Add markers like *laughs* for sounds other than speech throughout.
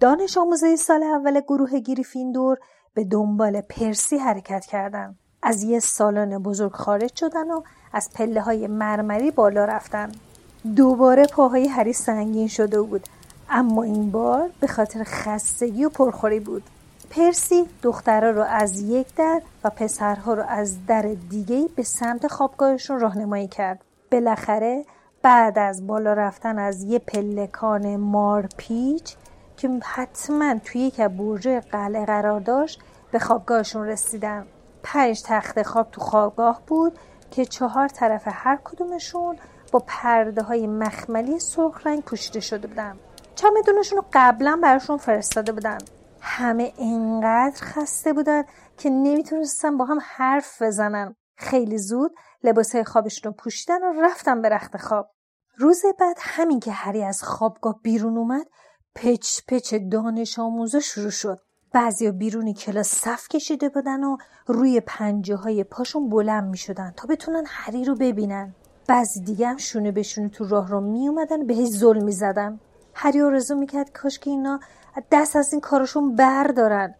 دانش آموزه سال اول گروه گریفیندور به دنبال پرسی حرکت کردند. از یه سالن بزرگ خارج شدن و از پله های مرمری بالا رفتن. دوباره پاهای هری سنگین شده بود اما این بار به خاطر خستگی و پرخوری بود. پرسی دخترها رو از یک در و پسرها رو از در دیگه به سمت خوابگاهشون راهنمایی کرد. بالاخره بعد از بالا رفتن از یه پلکان مارپیچ که حتما توی یک برج قلعه قرار داشت به خوابگاهشون رسیدن. پنج تخت خواب تو خوابگاه بود که چهار طرف هر کدومشون با پرده های مخملی سرخ رنگ پوشیده شده بودن. چمدونشون رو قبلا براشون فرستاده بودن. همه اینقدر خسته بودن که نمی‌تونستن با هم حرف بزنن. خیلی زود لباسهای خوابشون رو پوشیدن و رفتن به رخت خواب. روز بعد همین که هری از خوابگاه بیرون اومد پچ پچ دانش آموزا شروع شد. بعضی بیرونی کلاس صف کشیده بودن و روی پنجه های پاشون بلند می شدن تا بتونن هری رو ببینن. بعضی دیگه هم شونه به شونه تو راه رو می اومدن بهش ظلم می زدن. هری آرزو می‌کرد کاش که اینا دست از این کارشون بردارن.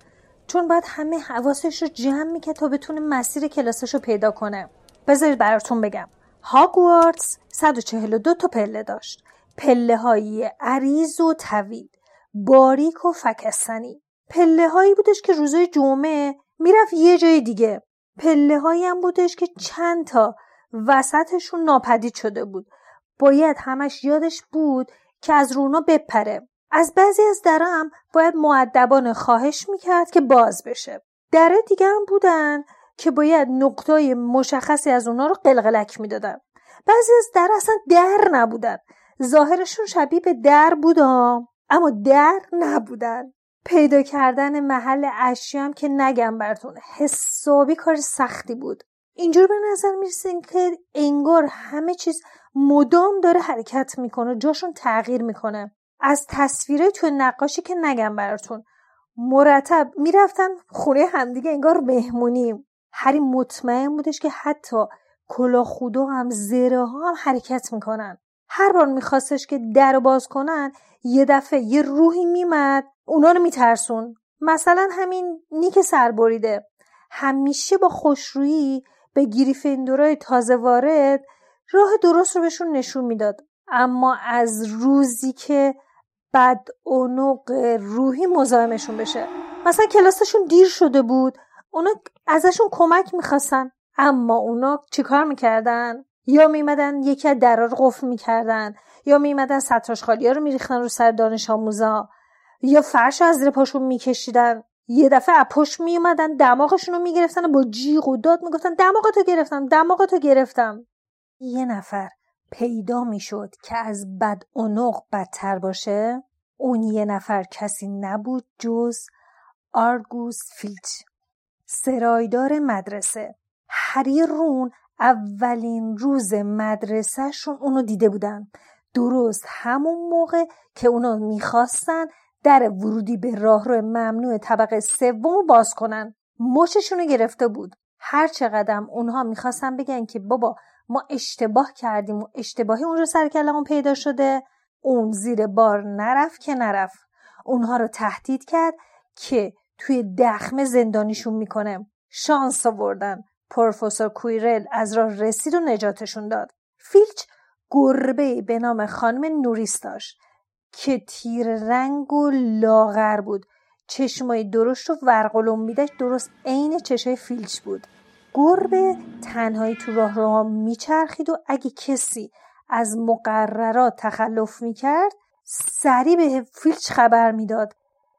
چون باید همه حواسش رو جمع می‌کرد تا بتونه مسیر کلاسش رو پیدا کنه. بذارید براتون بگم. هاگوارتس 142 تا پله داشت. پله های عریض و طویل باریک و فکستنی. پله هایی بودش که روزای جمعه می‌رفت یه جای دیگه. پله هایی هم بودش که چند تا وسطشون ناپدید شده بود. باید همش یادش بود که از رونا بپره. از بعضی از درا هم باید معدبان خواهش می‌کرد که باز بشه. دره دیگه هم بودن که باید نقطای مشخصی از اونا رو قلقلک می‌دادن. بعضی از در اصلا در نبودن. ظاهرشون شبیه به در بودا اما در نبودن. پیدا کردن محل اشیا هم که نگم براتون حسابی کار سختی بود. اینجور به نظر می‌رسه که انگار همه چیز مدام داره حرکت می‌کنه جاشون تغییر می‌کنه. از تصویره تو نقاشی که نگم براتون مرتب می‌رفتن خونه همدیگه انگار مهمونی هری مطمئن بودش که حتی کلاخودو هم زره ها هم حرکت می‌کنن. هر بار میخواستش که در باز کنن یه دفعه یه روحی میمد. اونا رو میترسون. مثلا همین نیک سربریده. همیشه با خوشرویی به گریفندورای تازه وارد راه درست رو بهشون نشون می‌داد. اما از روزی که بد اونق روحی مزاحمشون بشه. مثلا کلاسشون دیر شده بود. اونا ازشون کمک می‌خواستن. اما اونا چیکار می‌کردن؟ یا میمدن یکی از درا رو قفل می‌کردن یا میمدن سطراش خالی ها رو میریختن رو سر دانش آموزا یا فرش از زیر پاشون میکشیدن. یه دفعه اپوش میومدن دماغشون رو می‌گرفتن و با جیغ و داد می‌گفتن دماغتو گرفتم دماغتو گرفتم. یه نفر پیدا می‌شد که از بد اونق بدتر باشه. اون یه نفر کسی نبود جز آرگوس فیلچ سرایدار مدرسه. هری رون اولین روز مدرسهشون اونو دیده بودن. درست همون موقع که اونا می‌خواستن در ورودی به راهرو ممنوع طبقه سوم باز کنن. مششونو گرفته بود. هر چقدر اونها می‌خواستن بگن که بابا ما اشتباه کردیم و اشتباهی اون رو سر کلمون پیدا شده اون زیر بار نرفت که نرفت. اونها رو تهدید کرد که توی دخمه زندانیشون می‌کنه. شانس آوردن. پروفسور کویرل از راه رسید و نجاتشون داد. فیلچ گربه به نام خانم نوریس داشت که تیر رنگ و لاغر بود. چشمای درشت و ورقلومیدش درست عین چشای فیلچ بود. گربه تنهایی تو راه راه میچرخید و اگه کسی از مقررات تخلف می‌کرد سریع به فیلچ خبر می‌داد.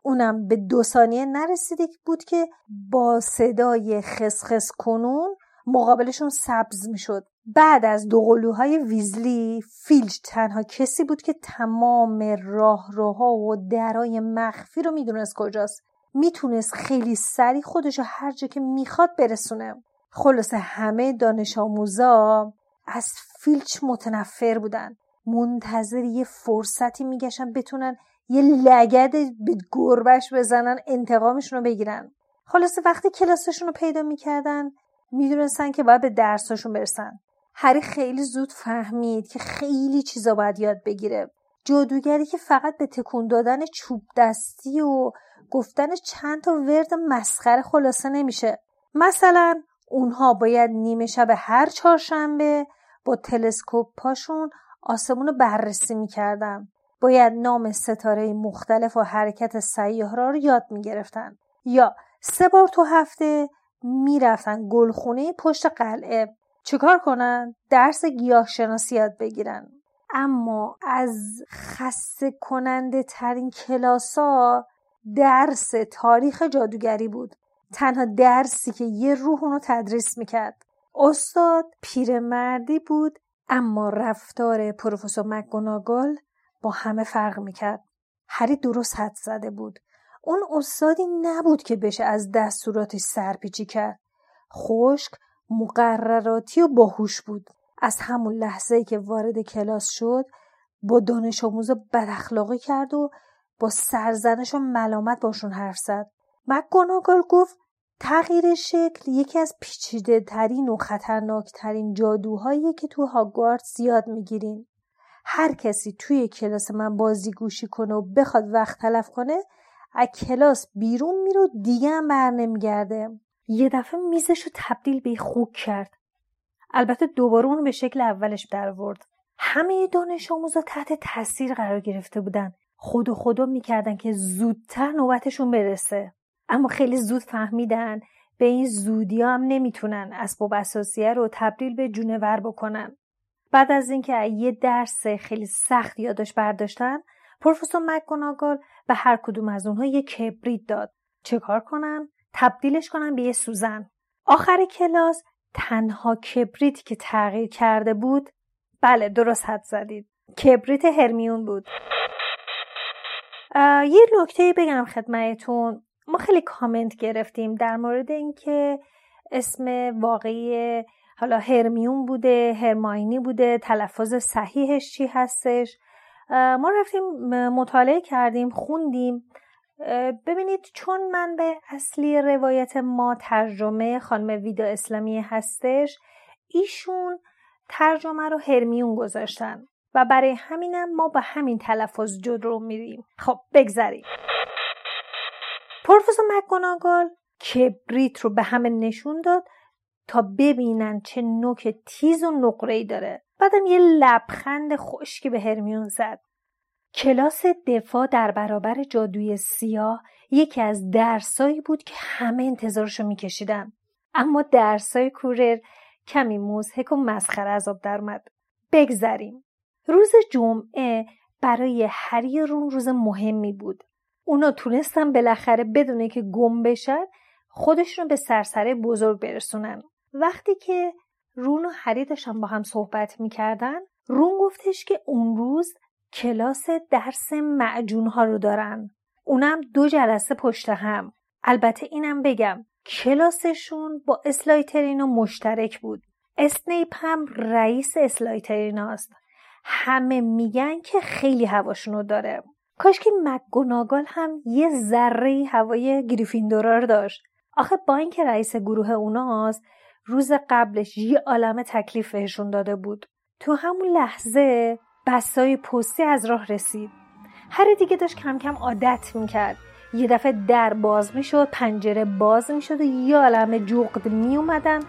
اونم به دو ثانیه نرسیده بود که با صدای خسخس کنون مقابلشون سبز می‌شد. بعد از دو قلوهای ویزلی فیلچ تنها کسی بود که تمام راهروها و درای مخفی رو می‌دونست کجاست. می‌تونست خیلی سریع خودش هر جا که می‌خواد برسونه. خلاصه همه دانش آموزا از فیلچ متنفر بودن. منتظر یه فرصتی میگشن بتونن یه لگد به گربش بزنن انتقامشون رو بگیرن. خلاصه وقتی کلاسشون رو پیدا می‌کردن می‌دونستن که باید به درساشون برسن. هری خیلی زود فهمید که خیلی چیزا باید یاد بگیره. جادوگری که فقط به تکون دادن چوب دستی و گفتن چند تا ورد مسخره خلاصه نمیشه. مثلا اونها باید نیمه شب هر چهارشنبه با تلسکوپ پاشون آسمون رو بررسی می‌کردن. باید نام ستاره مختلف و حرکت سیاره رو یاد می‌گرفتن. یا سه بار تو هفته می‌رفتن گلخونه پشت قلعه. چیکار کنن؟ درس گیاهشناسی یاد بگیرن. اما از خسته کننده ترین کلاسا درس تاریخ جادوگری بود. تنها درسی که یه روح اونو تدریس می‌کرد. استاد پیرمردی بود اما رفتار پروفسور مکگوناگل با همه فرق می‌کرد. هری درست حد زده بود. اون استادی نبود که بشه از دستوراتش سرپیچی کرد. خشک مقرراتی و باهوش بود. از همون لحظه که وارد کلاس شد با دانش آموز بداخلاقی کرد و با سرزنش و ملامت باشون حرف زد. مکگوناگل گفت تغییر شکل یکی از پیچیده ترین و خطرناک ترین جادوهایی که تو هاگوارد زیاد می‌گیرین. هر کسی توی کلاس من بازی گوشی کنه و بخواد وقت تلف کنه از کلاس بیرون میره و دیگه هم بر نمیگرده. یه دفعه میزش رو تبدیل به خوک کرد. البته دوباره اون به شکل اولش در ورد. همه دانش آموزا تحت تاثیر قرار گرفته بودن. خود و خدا می‌کردن که زودتر نوبتشون برسه. اما خیلی زود فهمیدن به این زودی هم نمی‌تونن اسباب اساسیه رو تبدیل به جونور بکنن. بعد از اینکه یه درس خیلی سخت یادش برداشتن پروفسور مکگوناگل به هر کدوم از اونها یه کبریت داد. چه کار کنن؟ تبدیلش کنن به یه سوزن. آخر کلاس تنها کبریتی که تغییر کرده بود بله درست حد زدید. کبریت هرمیون بود. یه نکته بگم خدمتتون. ما خیلی کامنت گرفتیم در مورد اینکه اسم واقعی حالا هرمیون بوده هرماینی بوده تلفظ صحیحش چی هستش؟ ما رفتیم مطالعه کردیم خوندیم. ببینید چون من به اصلی روایت ما ترجمه خانم ویدا اسلامی هستش ایشون ترجمه رو هرمیون گذاشتن و برای همینم ما با همین تلفظ جد رو میریم. خب بگذریم. پروفسور مکگوناگال کبریت رو به همه نشون داد تا ببینن چه نوک تیز و نقره ای داره. بعدم یه لبخند خشکی به هرمیون زد. کلاس دفاع در برابر جادوی سیاه یکی از درسایی بود که همه انتظارشو میکشیدن. اما درسای کورر کمی مزهک و مسخره از آب درمد بگذریم. روز جمعه برای هری رون روز مهمی بود. اونا تونستن بالاخره بدونه که گم بشن خودشون به سرسره بزرگ برسونن. وقتی که رون و هری داشتن با هم صحبت می‌کردن رون گفتش که اون روز کلاس درس معجون ها رو دارن. اونم دو جلسه پشت هم. البته اینم بگم کلاسشون با اسلایترین مشترک بود. اسنیپ هم رئیس اسلایترین است همه میگن که خیلی هواشونو داره. کاش که مکگوناگال هم یه ذره هوای گریفیندورا رو داشت. آخه با اینکه رئیس گروه اوناست روز قبلش یه عالم تکلیف بهشون داده بود. تو همون لحظه بسای پستی از راه رسید. هر دیگه داشت کم کم عادت می‌کرد. یه دفعه در باز می‌شد پنجره باز می‌شد و یه عالم جغد میومدن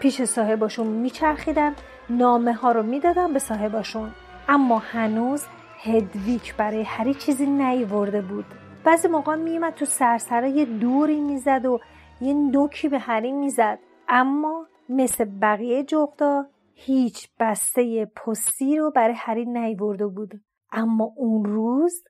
پیش صاحباشون میچرخیدن. نامه ها رو می‌دادن به صاحباشون. اما هنوز هدویک برای هری چیزی نیورده بود. بعضی موقع میومد تو سرسره یه دوری می‌زد و یه نوکی به هری می‌زد. اما مثل بقیه جغدا هیچ بسته پستی رو برای هری نیورده بود. اما اون روز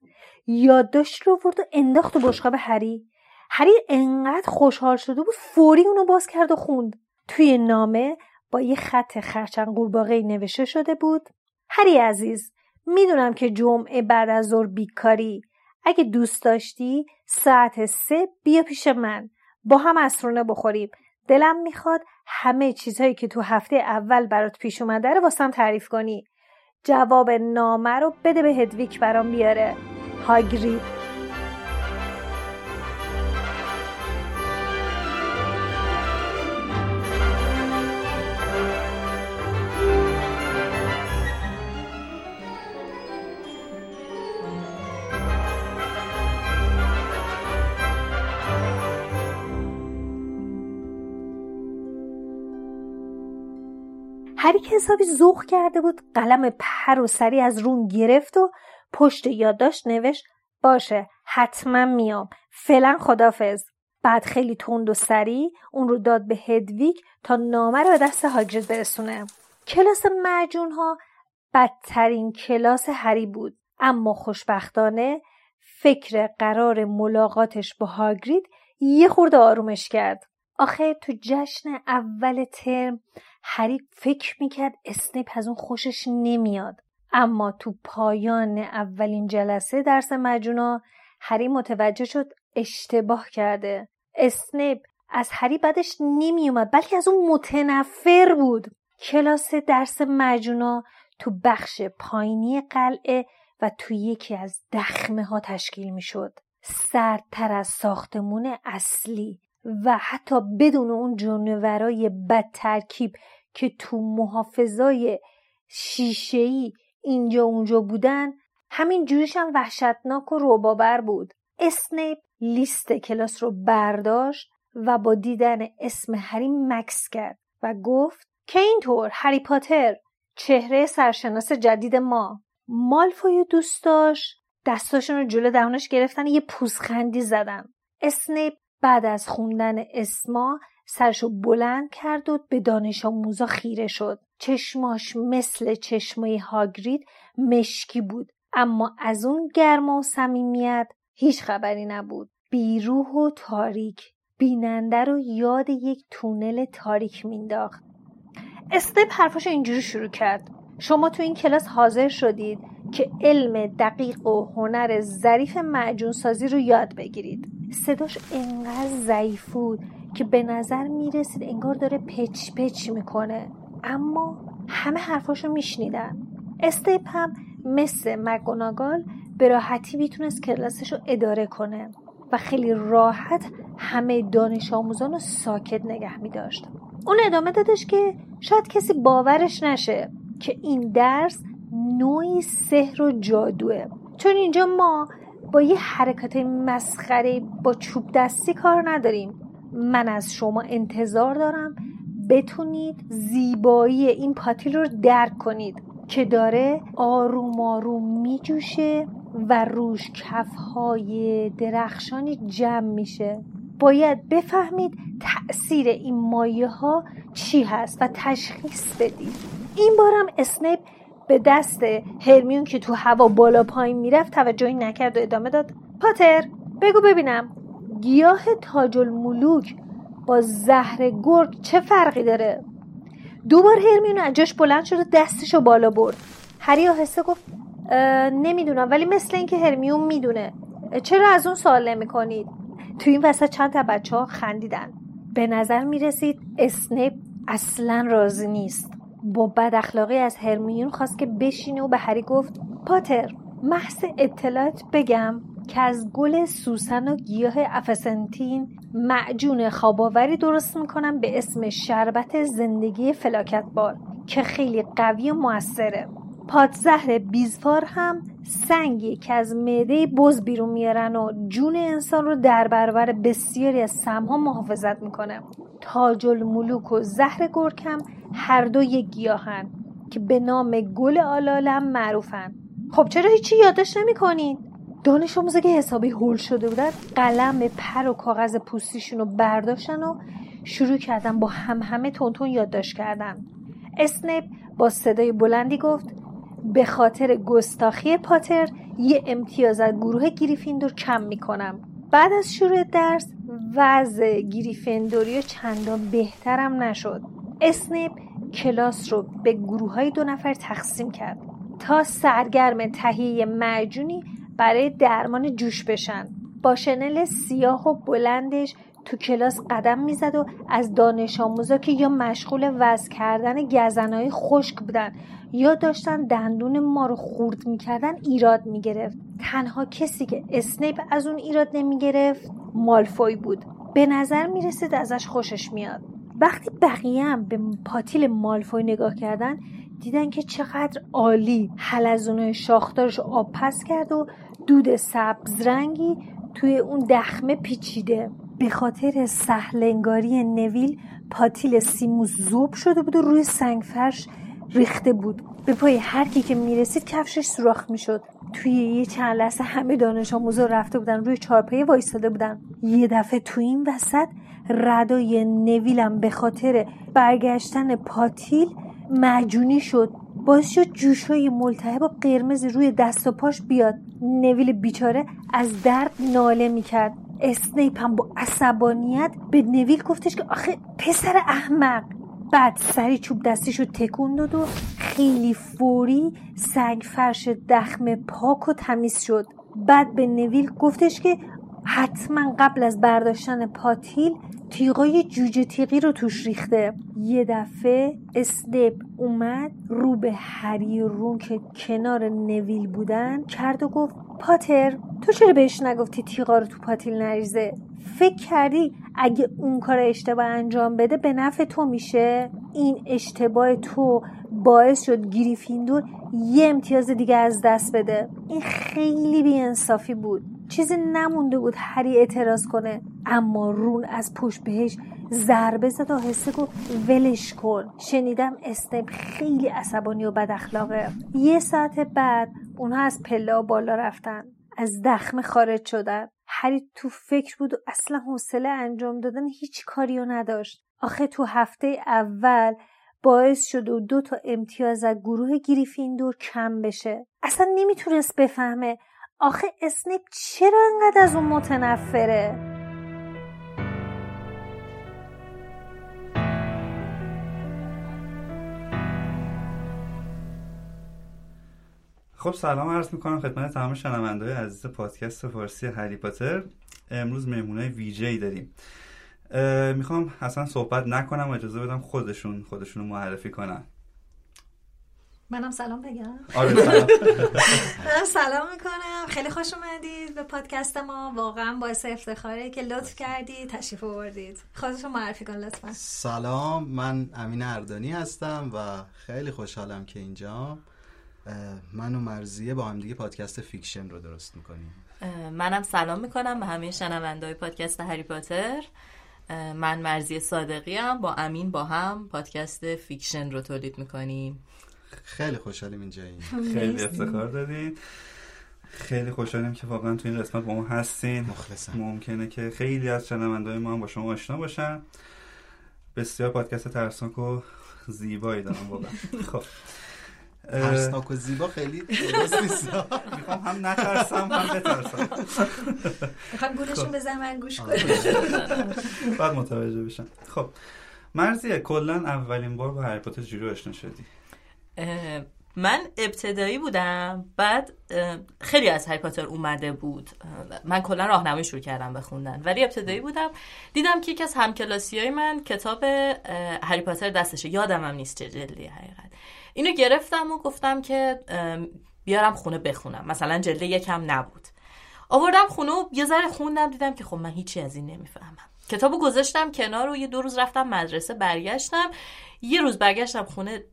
یادداشت رو ورد و انداخت و بشقاب هری هری انقدر خوشحال شده بود فوری اونو باز کرد و خوند. توی نامه با یه خط خرچنگ قورباغه نوشته شده بود هری عزیز می‌دونم که جمعه بعد از ظهر بیکاری. اگه دوست داشتی ساعت سه بیا پیش من. با هم اسرونه بخوریم. دلم می‌خواد همه چیزهایی که تو هفته اول برات پیش اومده رو واسم تعریف کنی. جواب نامه رو بده به هدویک برام بیاره. هاگرید هری که حسابی زوخ کرده بود قلم پر و سری از رون گرفت و پشت یادداشت نوشت باشه حتما میام. فعلا خدافظ بعد خیلی تند و سریع اون رو داد به هدویگ تا نامه رو به دست هاگرید برسونه. کلاس معجون ها بدترین کلاس هری بود اما خوشبختانه فکر قرار ملاقاتش با هاگرید یه خورده آرومش کرد. آخه تو جشن اول ترم هری فکر می‌کرد اسنیپ از اون خوشش نمیاد. اما تو پایان اولین جلسه درس مجونا هری متوجه شد اشتباه کرده. اسنیپ از هری بدش نمیومد بلکه از اون متنفر بود. کلاس درس مجونا تو بخش پایینی قلعه و تو یکی از دخمه ها تشکیل می شد. سردتر از ساختمون اصلی. و حتی بدون اون جانورای بد ترکیب که تو محافظای شیشهی اینجا اونجا بودن همین جورش هم وحشتناک و روبابر بود. اسنیپ لیست کلاس رو برداشت و با دیدن اسم هری مکس کرد و گفت که اینطور هری پاتر چهره سرشناس جدید ما. مالفوی دوست داشت دستاشون رو جلو دهانش گرفتن یه پوزخندی زدن. اسنیپ بعد از خوندن اسما سرشو بلند کرد و به دانش آموزا خیره شد. چشماش مثل چشمای هاگرید مشکی بود اما از اون گرم و صمیمیت هیچ خبری نبود. بیروح و تاریک بیننده رو یاد یک تونل تاریک مینداخت استپ حرفاشو اینجوری شروع کرد. شما تو این کلاس حاضر شدید که علم دقیق و هنر ظریف معجون سازی رو یاد بگیرید. صداش انقدر ضعیف بود که به نظر می‌رسید انگار داره پچ پچ می‌کنه. اما همه حرفاشو میشنیدن. استیپ هم مثل مگوناگال به راحتی می‌تونست کلاسش رو اداره کنه و خیلی راحت همه دانش آموزان رو ساکت نگه میداشت. اون ادامه دادش که شاید کسی باورش نشه. که این درس نوعی سحر و جادوه. چون اینجا ما با یه حرکت مسخره با چوب دستی کار نداریم. من از شما انتظار دارم بتونید زیبایی این پاتیل رو درک کنید که داره آروم آروم میجوشه و روش کفهای درخشانی جمع میشه. باید بفهمید تأثیر این مایه ها چی هست و تشخیص بدید. این بارم اسنیپ به دست هرمیون که تو هوا بالا پایین می‌رفت توجهی نکرد و ادامه داد. پاتر بگو ببینم. گیاه تاج الملوک با زهر گرگ چه فرقی داره؟ دوبار هرمیون از جاش بلند شد و دستشو بالا برد. هری آهسته گفت نمی‌دونم ولی مثل اینکه هرمیون می‌دونه. چرا از اون سوال نمی کنید تو این وسط چند تا بچه ها خندیدن. به نظر می رسید اسنیپ اصلا راضی نیست. با بد اخلاقی از هرمیون خواست که بشینه و به هری گفت پاتر محض اطلاعات بگم که از گل سوسن و گیاه افسنتین معجون خواباوری درست می‌کنم به اسم شربت زندگی فلاکت بال که خیلی قوی و موثره. پادزهر بیزفار هم سنگی که از معده بز بیرون میارن و جون انسان رو در برابر بسیاری از سمها محافظت می‌کنه. تاج الملوک و زهر گرگ هم هر دو یک گیاهن که به نام گل آلالم معروفن. خب چرا هیچی یادداشت نمی‌کنین؟ دانش آموزا که حسابی هول شده بودن قلم پر و کاغذ پوستیشون رو برداشتن و شروع کردن با هم همه تونتون یادداشت کردن. اسنیپ با صدای بلندی گفت به خاطر گستاخی پاتر یه امتیاز از گروه گریفیندور کم می‌کنم. بعد از شروع درس وضع گریفندوری چندان بهترم نشد. اسنیپ کلاس رو به گروه های دو نفر تقسیم کرد تا سرگرم تهیه معجونی برای درمان جوش بشن. با شنل سیاه و بلندش تو کلاس قدم می‌زد و از دانش آموزا که یا مشغول وزن کردن گزنه‌های خشک بودن یا داشتن دندون مار رو خورد می‌کردن ایراد می‌گرفت. تنها کسی که اسنیپ از اون ایراد نمی‌گرفت مالفوی بود. به نظر می‌رسید ازش خوشش میاد. وقتی بقیه هم به پاتیل مالفوی نگاه کردن دیدن که چقدر عالی. حلزونه شاخدارش آب پس کرد و دود سبز رنگی توی اون دخمه پیچیده. به خاطر سهلنگاری نویل پاتیل سیموس زوب شده بود و روی سنگ فرش ریخته بود. به پای هر کی که می‌رسید کفشش سوراخ می‌شد. توی یه چند لحظه همه دانش آموزا رفته بودن روی چارپایه وایستاده بودن. یه دفعه تو این وسط ردای نویلم به خاطر برگشتن پاتیل مجونی شد. باعث شد جوشای ملتهب و قرمز روی دست و پاش بیاد. نویل بیچاره از درد ناله می‌کرد. اسنیپ هم با عصبانیت به نویل گفتش که آخه پسر احمق. بعد سری چوب دستیشو تکون داد و خیلی فوری سنگ فرش دخم پاک و تمیز شد. بعد به نویل گفتش که حتما قبل از برداشتن پاتیل تیغای جوجه تیغی رو توش ریخته. یه دفعه اسنپ اومد رو به هری رون که کنار نویل بودن کرد و گفت پاتر تو چرا بهش نگفتی تیغا رو تو پاتیل نریزه؟ فکر کردی اگه اون کار اشتباه انجام بده به نفع تو میشه؟ این اشتباه تو باعث شد گریفیندور یه امتیاز دیگه از دست بده. این خیلی بیانصافی بود. چیزی نمونده بود هری اعتراض کنه. اما رون از پشت بهش ضربه زد و حسه گفت ولش کن. شنیدم اسنپ خیلی عصبانی و بد اخلاقه یه ساعت بعد اونها از پله بالا رفتن. از دخمه خارج شدن. هری تو فکر بود و اصلا حوصله انجام دادن هیچ کاری رو نداشت. آخه تو هفته اول باعث شد و دو تا امتیاز از گروه گریفیندور کم بشه. اصلا نمی‌تونست بفهمه. آخه اسنیپ چرا انقدر از اون متنفره؟ خب سلام عرض می‌کنم خدمت تمام شنونده عزیز پادکست فارسی هری پاتر. امروز مهمونای ویژه‌ای داریم. می‌خوام اصلا صحبت نکنم و اجازه بدم خودشون خودشون رو معرفی کنن. منم سلام بگم. آره سلام. منم *laughs* سلام می‌کنم. خیلی خوش اومدید به پادکست ما. واقعا باعث افتخاره که لطف کردید تشریف آوردید. خودتون معرفی کن لطفا. سلام. من امین اردانی هستم و خیلی خوشحالم که اینجا. من و مرضیه با هم دیگه پادکست فیکشن رو درست می‌کنیم. منم سلام می‌کنم به همه شنونده پادکست هری پاتر. من مرضیه صادقی هم با امین با هم پادکست فیکشن رو تولید می‌کنیم. خیلی خوشحالیم اینجا خیلی افتخار دارین خیلی خوشحالیم که واقعا تو این قسمت با ما هستین. مخلصم. ممکنه که خیلی از شنوندهای ما هم با شما آشنا باشن. بسیار پادکست ترسناک و زیبایی دارم واقعا. *laughs* خب. ترسناک و زیبا خیلی درست نیست. می‌خوام هم نترسم هم بترسم. می‌خوام گولشون خب. بزنم من گوش. کنم. بعد متوجه بشم. خب مرزیه کلا اولین بار با هری پاتر جوری آشنا شدی؟ من ابتدایی بودم بعد خیلی از هری پاتر اومده بود. من کلا راهنمایی شروع کردم بخوندن ولی ابتدایی بودم. دیدم که یکی از همکلاسی های من کتاب هری پاتر دستشه. یادم هم نیست چه جلدی حقیقت. اینو گرفتم و گفتم که بیارم خونه بخونم. مثلا جلد یکم نبود. آوردم خونه و یه ذره خوندم دیدم که خب من هیچی از این نمی‌فهمم. کتابو گذاشتم کنار و یه دو روز رفتم مدرسه برگشتم. یه روز برگشتم خونه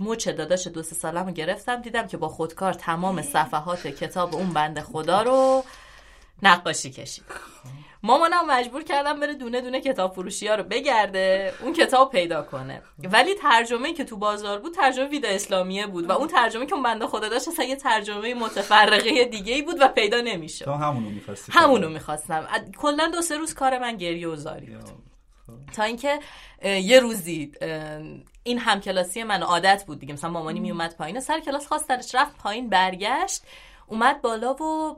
مچ داداش دو سه سالم گرفتم. دیدم که با خودکار تمام صفحات کتاب اون بند خدا رو نقاشی کشید. مامانم مجبور کردم بره دونه دونه کتاب فروشی ها رو بگرده اون کتاب پیدا کنه. ولی ترجمه که تو بازار بود ترجمه ویدا اسلامیه بود و اون ترجمه که اون بنده خدا داشت اصلا یه ترجمه متفرقه دیگه ای بود و پیدا نمی‌شد. تو همونو می‌خواستی همونو می‌خواستم. کلا دو سه روز کار من گریه و زاری بود. تا اینکه یه روزی این همکلاسی من عادت بود دیگه. مثلا مامانی میومد پایین سر کلاس خواست رفت پایین برگشت اومد بالا و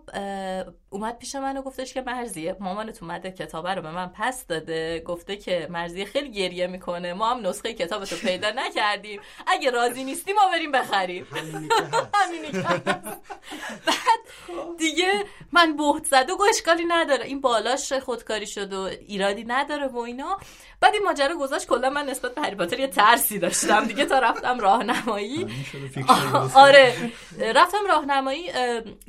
اومد پیش من و گفتش که مرزیه مامانت اومده کتابه رو به من پس داده گفته که مرزیه خیلی گریه می‌کنه. ما هم نسخه کتابتو پیدا نکردیم. اگه راضی نیستی ما بریم بخریم. همینی بعد دیگه من بهت زد و اشکالی نداره. این بالاش خودکاری شد و ایرادی نداره و اینا. بعد این ماجرا گذاشت کلا من نسبت به هری پاتر یه ترسی داشتم. دیگه تا رفتم راهنمایی. آره. رفتم راهنمایی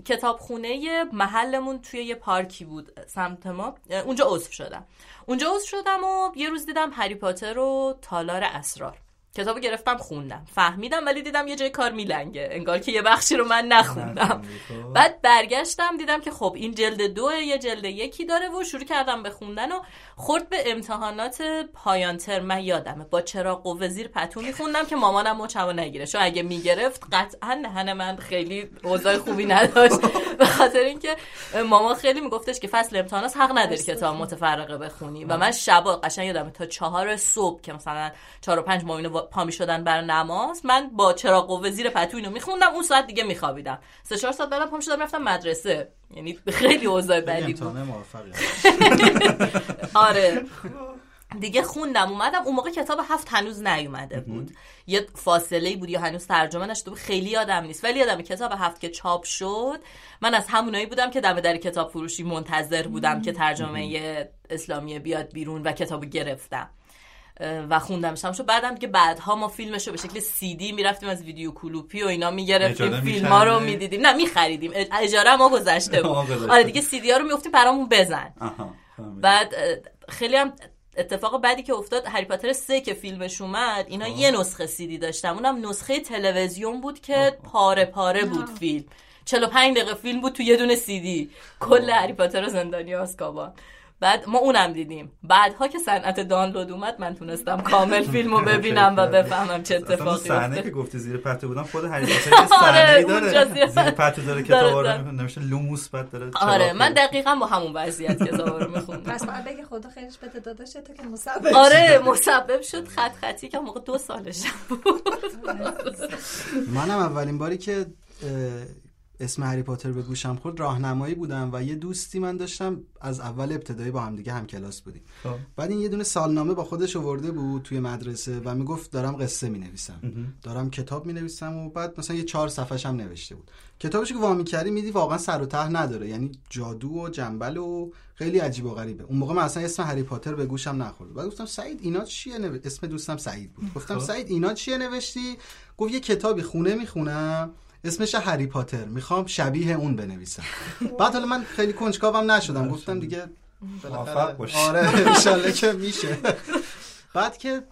کتابخونه محلمون توی یه پارکی بود سمت ما. اونجا عضو شدم. اونجا عضو شدم و یه روز دیدم هری پاتر و تالار اسرار. کتابو گرفتم خوندم. فهمیدم ولی دیدم یه جای کار میلنگه. انگار که یه بخشی رو من نخوندم. خب. بعد برگشتم دیدم که خب این جلد دو یه جلد یکی داره و شروع کردم به خوندن و خورد به امتحانات پایان ترم. من یادمه با چراغ و وزیر پتو میخوندم که مامانم مچمو نگیره. چون اگه می‌گرفت قطعا دهن من خیلی اوضاع خوبی نداشت. *laughs* به خاطر اینکه مامان خیلی میگفتش که فصل امتحانات حق نداری کتاب متفرقه بخونی. و من شبا قشنگ یادمه تا چهار صبح که مثلا چهار و پنج ماهینو پا می‌شدن بر نماز من با چراغ و وزیر پتو اینو میخوندم اون ساعت دیگه میخوابیدم. سه چهار ساعت بعدم پا می‌شدم رفتم مدرسه. یعنی خیلی اوضاع بدی بود. *laughs* آره. دیگه خوندم اومدم. اون موقع کتاب هفت هنوز نیومده بود. یه فاصله بود یا هنوز ترجمه نشده بود. خیلی یادم نیست. ولی یادم کتاب هفت که چاپ شد من از همونایی بودم که دم در کتاب فروشی منتظر بودم که ترجمه اسلامی بیاد بیرون و کتابو گرفتم. و خوندمش شد بعدم که بعدها ما فیلمش رو به شکل سی دی می‌رفتیم از ویدیو کلوپی و اینا می‌گرفتیم فیلم ها رو می‌کردی؟ می‌دیدیم. نه میخریدیم. اجاره ما گذشته *laughs* ما بود. آره دیگه سی دی ها رو می‌گفتیم برامون بزن. بعد خیلی هم اتفاق بعدی که افتاد. هری پاتر سه که فیلمش اومد اینا یه نسخه سیدی داشتم اونم نسخه تلویزیون بود که پاره پاره بود فیلم. 45 دقیقه فیلم بود تو یه دونه سیدی. کل هری پاتر و زندانی آزکابان بعد ما اونم دیدیم. بعدها که صنعت دانلود اومد من تونستم کامل فیلمو *laughs* ببینم و بفهمم چه اتفاقی صحنه که گفتی زیر پتو بودم خود هری *laughs* پاتر یه صحنه‌ای آره، اونجا داره. زیر- پتو داره *laughs* کتاب. رو نمیشه لوموس بعد داره آره من. دقیقا با همون وضعیت کتاب رو میخوندم. پس باید بگه خدا خیرش بده داداش تو که مسبب آره مسبب شد خط خطی که موقع دو سالشم بود منم اولین باری که اسم هری پاتر به گوشم خورد راهنمایی بودم و یه دوستی من داشتم از اول ابتدایی با هم دیگه هم کلاس بودیم. خب. بعد این یه دونه سالنامه با خودش آورده بود توی مدرسه و می‌گفت دارم قصه می نویسم دارم کتاب می نویسم و بعد مثلا یه چهار صفحش هم نوشته بود. کتابش که وامی کردی میدی واقعا سر و ته نداره یعنی جادو و جنبل و خیلی عجیب و غریبه. اون موقع من اصلا اسم هری پاتر به گوشم نخورد. بعد گفتم سعید اینا چیه نو... اسم دوستم سعید بود. گفتم خب. سعید اینا چیه نوشتی؟ گفت یه کتابی خونه می‌خونم. اسمش هری پاتر. می‌خوام شبیه اون بنویسم. بعد حالا من خیلی کنجکاوم نشدم. گفتم دیگه. آره انشالله که میشه. بعد که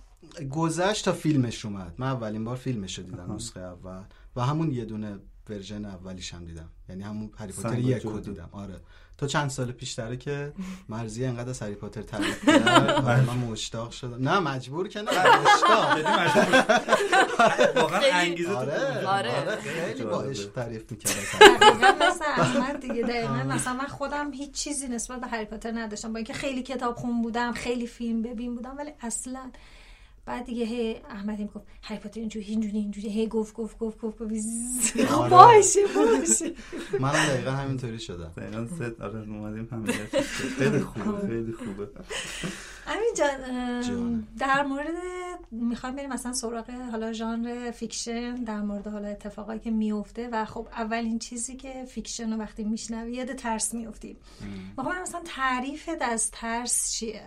گذشت تا فیلمش اومد. من اولین بار فیلمش رو دیدم نسخه اول. و همون یه دونه ورژن اولیش هم دیدم. یعنی همون هری پاتر یک رو. دیدم. آره. تو چند سال پیشتره که *laughs* مرزی انقدر از هری پاتر تعریف *laughs* کرد. آره، من مشتاق شدم. نه مجبور که نه مشتاق. واقعا خیلی- انگیزه آره بود. آره. خیلی با عشق تعریف می‌کرد دقیقاً مثل احمد دیگه دقیقاً مثلا من خودم هیچ چیزی نسبت به هری پاتر نداشتم. با اینکه خیلی کتاب خون بودم خیلی فیلم ببین بودم ولی اصلا بعد دیگه هی احمدی می‌گفت هری پاتر اینجوری اینجوری اینجوری هی گفت گفت گفت گفت زز. خب آره. باشه باشه منم دقیقا همینطوری شدم دقیقاً ست آره اومدیم هم دیگه. *laughs* خیلی خوبه خیلی خوبه امین جان. در مورد می‌خوایم بریم مثلا سراغ حالا ژانر Fiction در مورد حالا اتفاقایی که میفته و خب اولین چیزی که Fiction رو وقتی میشنوی یاد ترس میفتی می‌خوام مثلا تعریفت از ترس چیه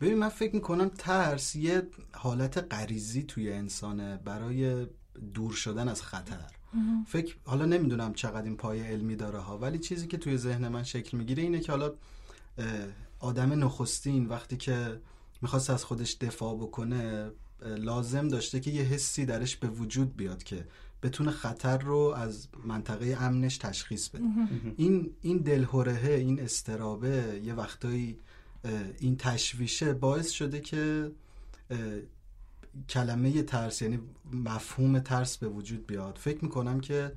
ببین من فکر می‌کنم ترس یه حالت غریزی توی انسانه برای دور شدن از خطر. فکر حالا نمی‌دونم چقدر این پایه علمی داره ها ولی چیزی که توی ذهن من شکل می‌گیره اینه که حالا آدم نخستین وقتی که می‌خواست از خودش دفاع بکنه لازم داشته که یه حسی درش به وجود بیاد که بتونه خطر رو از منطقه امنش تشخیص بده. این این دلهورهه این استرابه یه وقتایی این تشویشه باعث شده که کلمه ترس یعنی مفهوم ترس به وجود بیاد. فکر می‌کنم که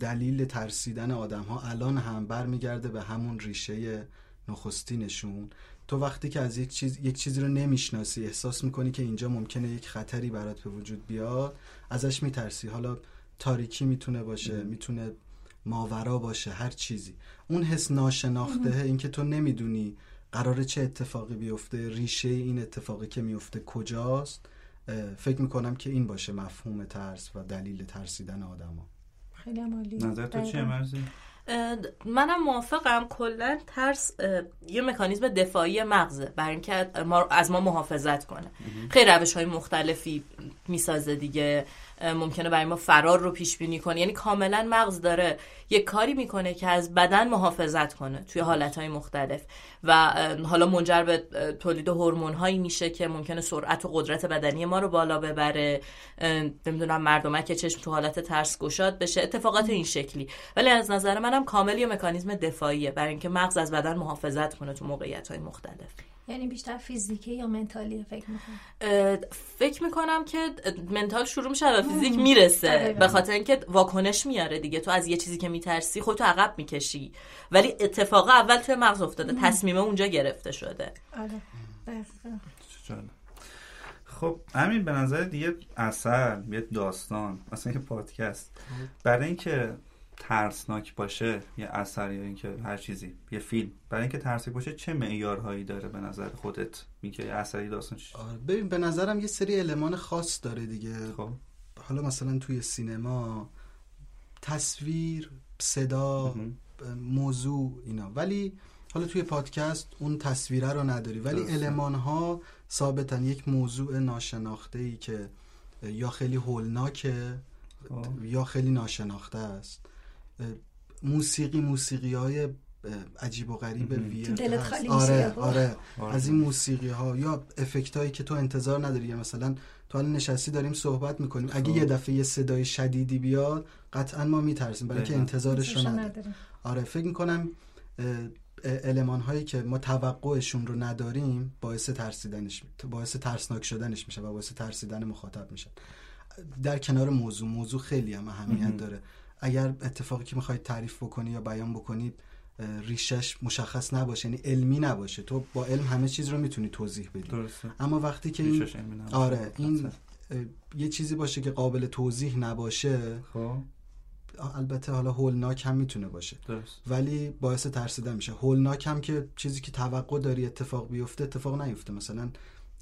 دلیل ترسیدن آدم ها الان هم برمیگرده به همون ریشه نخستینشون تو وقتی که از یک چیز یک چیزی رو نمی‌شناسی احساس می‌کنی که اینجا ممکنه یک خطری برات به وجود بیاد ازش میترسی. حالا تاریکی می‌تونه باشه می‌تونه ماورا باشه هر چیزی. اون حس ناشناخته اینکه تو نمی‌دونی قراره چه اتفاقی بیفته ریشه این اتفاقی که میفته کجاست؟ فکر می‌کنم که این باشه مفهوم ترس و دلیل ترسیدن آدما. خیلی عالی. نظر تو چیه. مرزی؟ منم موافقم. کلا ترس یه مکانیزم دفاعی مغزه. برای اینکه ما از ما محافظت کنه. خیلی روش های مختلفی می‌سازه دیگه. ممکنه برای ما فرار رو پیش بینی کنه. یعنی کاملا مغز داره یه کاری می‌کنه که از بدن محافظت کنه توی حالت های مختلف. و حالا منجر به تولید هورمون هایی میشه که ممکنه سرعت و قدرت بدنی ما رو بالا ببره. نمی‌دونم مردمک چشم تو حالت ترس گشاد بشه. اتفاقات این شکلی. ولی از نظر منم کامل یه مکانیزم دفاعیه برای اینکه مغز از بدن محافظت کنه تو موقعیت های مختلف. یعنی بیشتر فیزیکی یا منتالیه فکر می‌کنم فکر می‌کنم که منتال شروع میشه و فیزیک می‌رسه. دقیقاً. به خاطر اینکه واکنش میاره دیگه. تو از یه چیزی که میترسی خودتو عقب می‌کشی. ولی اتفاقا اول توی مغز افتاده. تصمیمه اونجا گرفته شده. آره. خب همین به نظر دیگه اثر یه داستان مثلا یه پادکست. برای اینکه ترسناک باشه یه اثر یا اینکه هر چیزی یه فیلم. برای اینکه ترسناک باشه چه معیارهایی داره به نظر خودت؟ یه اثری داستان چی؟ آره، ببین به نظرم یه سری المان خاص داره دیگه. خب. حالا مثلا توی سینما تصویر صدا. موضوع اینا. ولی حالا توی پادکست اون تصویره رو نداری. ولی. المان ها ثابتن یک موضوع ناشناخته ای که یا خیلی هولناکه خب. یا خیلی ناشناخته است. موسیقی موسیقی های عجیب و غریب. ویر آره میشه. آره آره. از این موسیقی ها یا افکت هایی که تو انتظار نداری مثلا تو حالا نشستی داریم صحبت می‌کنیم اگه. یه دفعه یه صدای شدیدی بیاد قطعا ما میترسیم برای که. انتظارش رو نداریم. آره فکر می‌کنم علمان هایی که ما توقعشون رو نداریم باعث ترسیدنش باعث ترسناک شدنش میشه و باعث ترسیدن مخاطب میشه در کنار موضوع موضوع خیلی هم اهمیت. داره اگر اتفاقی که می‌خواید تعریف بکنی یا بیان بکنید اه، ریشش مشخص نباشه یعنی علمی نباشه. تو با علم همه چیز رو می‌تونی توضیح بدی. درسته. اما وقتی که این. آره این یه چیزی باشه که قابل توضیح نباشه خب. البته حالا هولناک هم می‌تونه باشه. درست. ولی باعث ترسیدن میشه. هولناک هم که چیزی که توقع داری اتفاق بیفته اتفاق نیفته. مثلا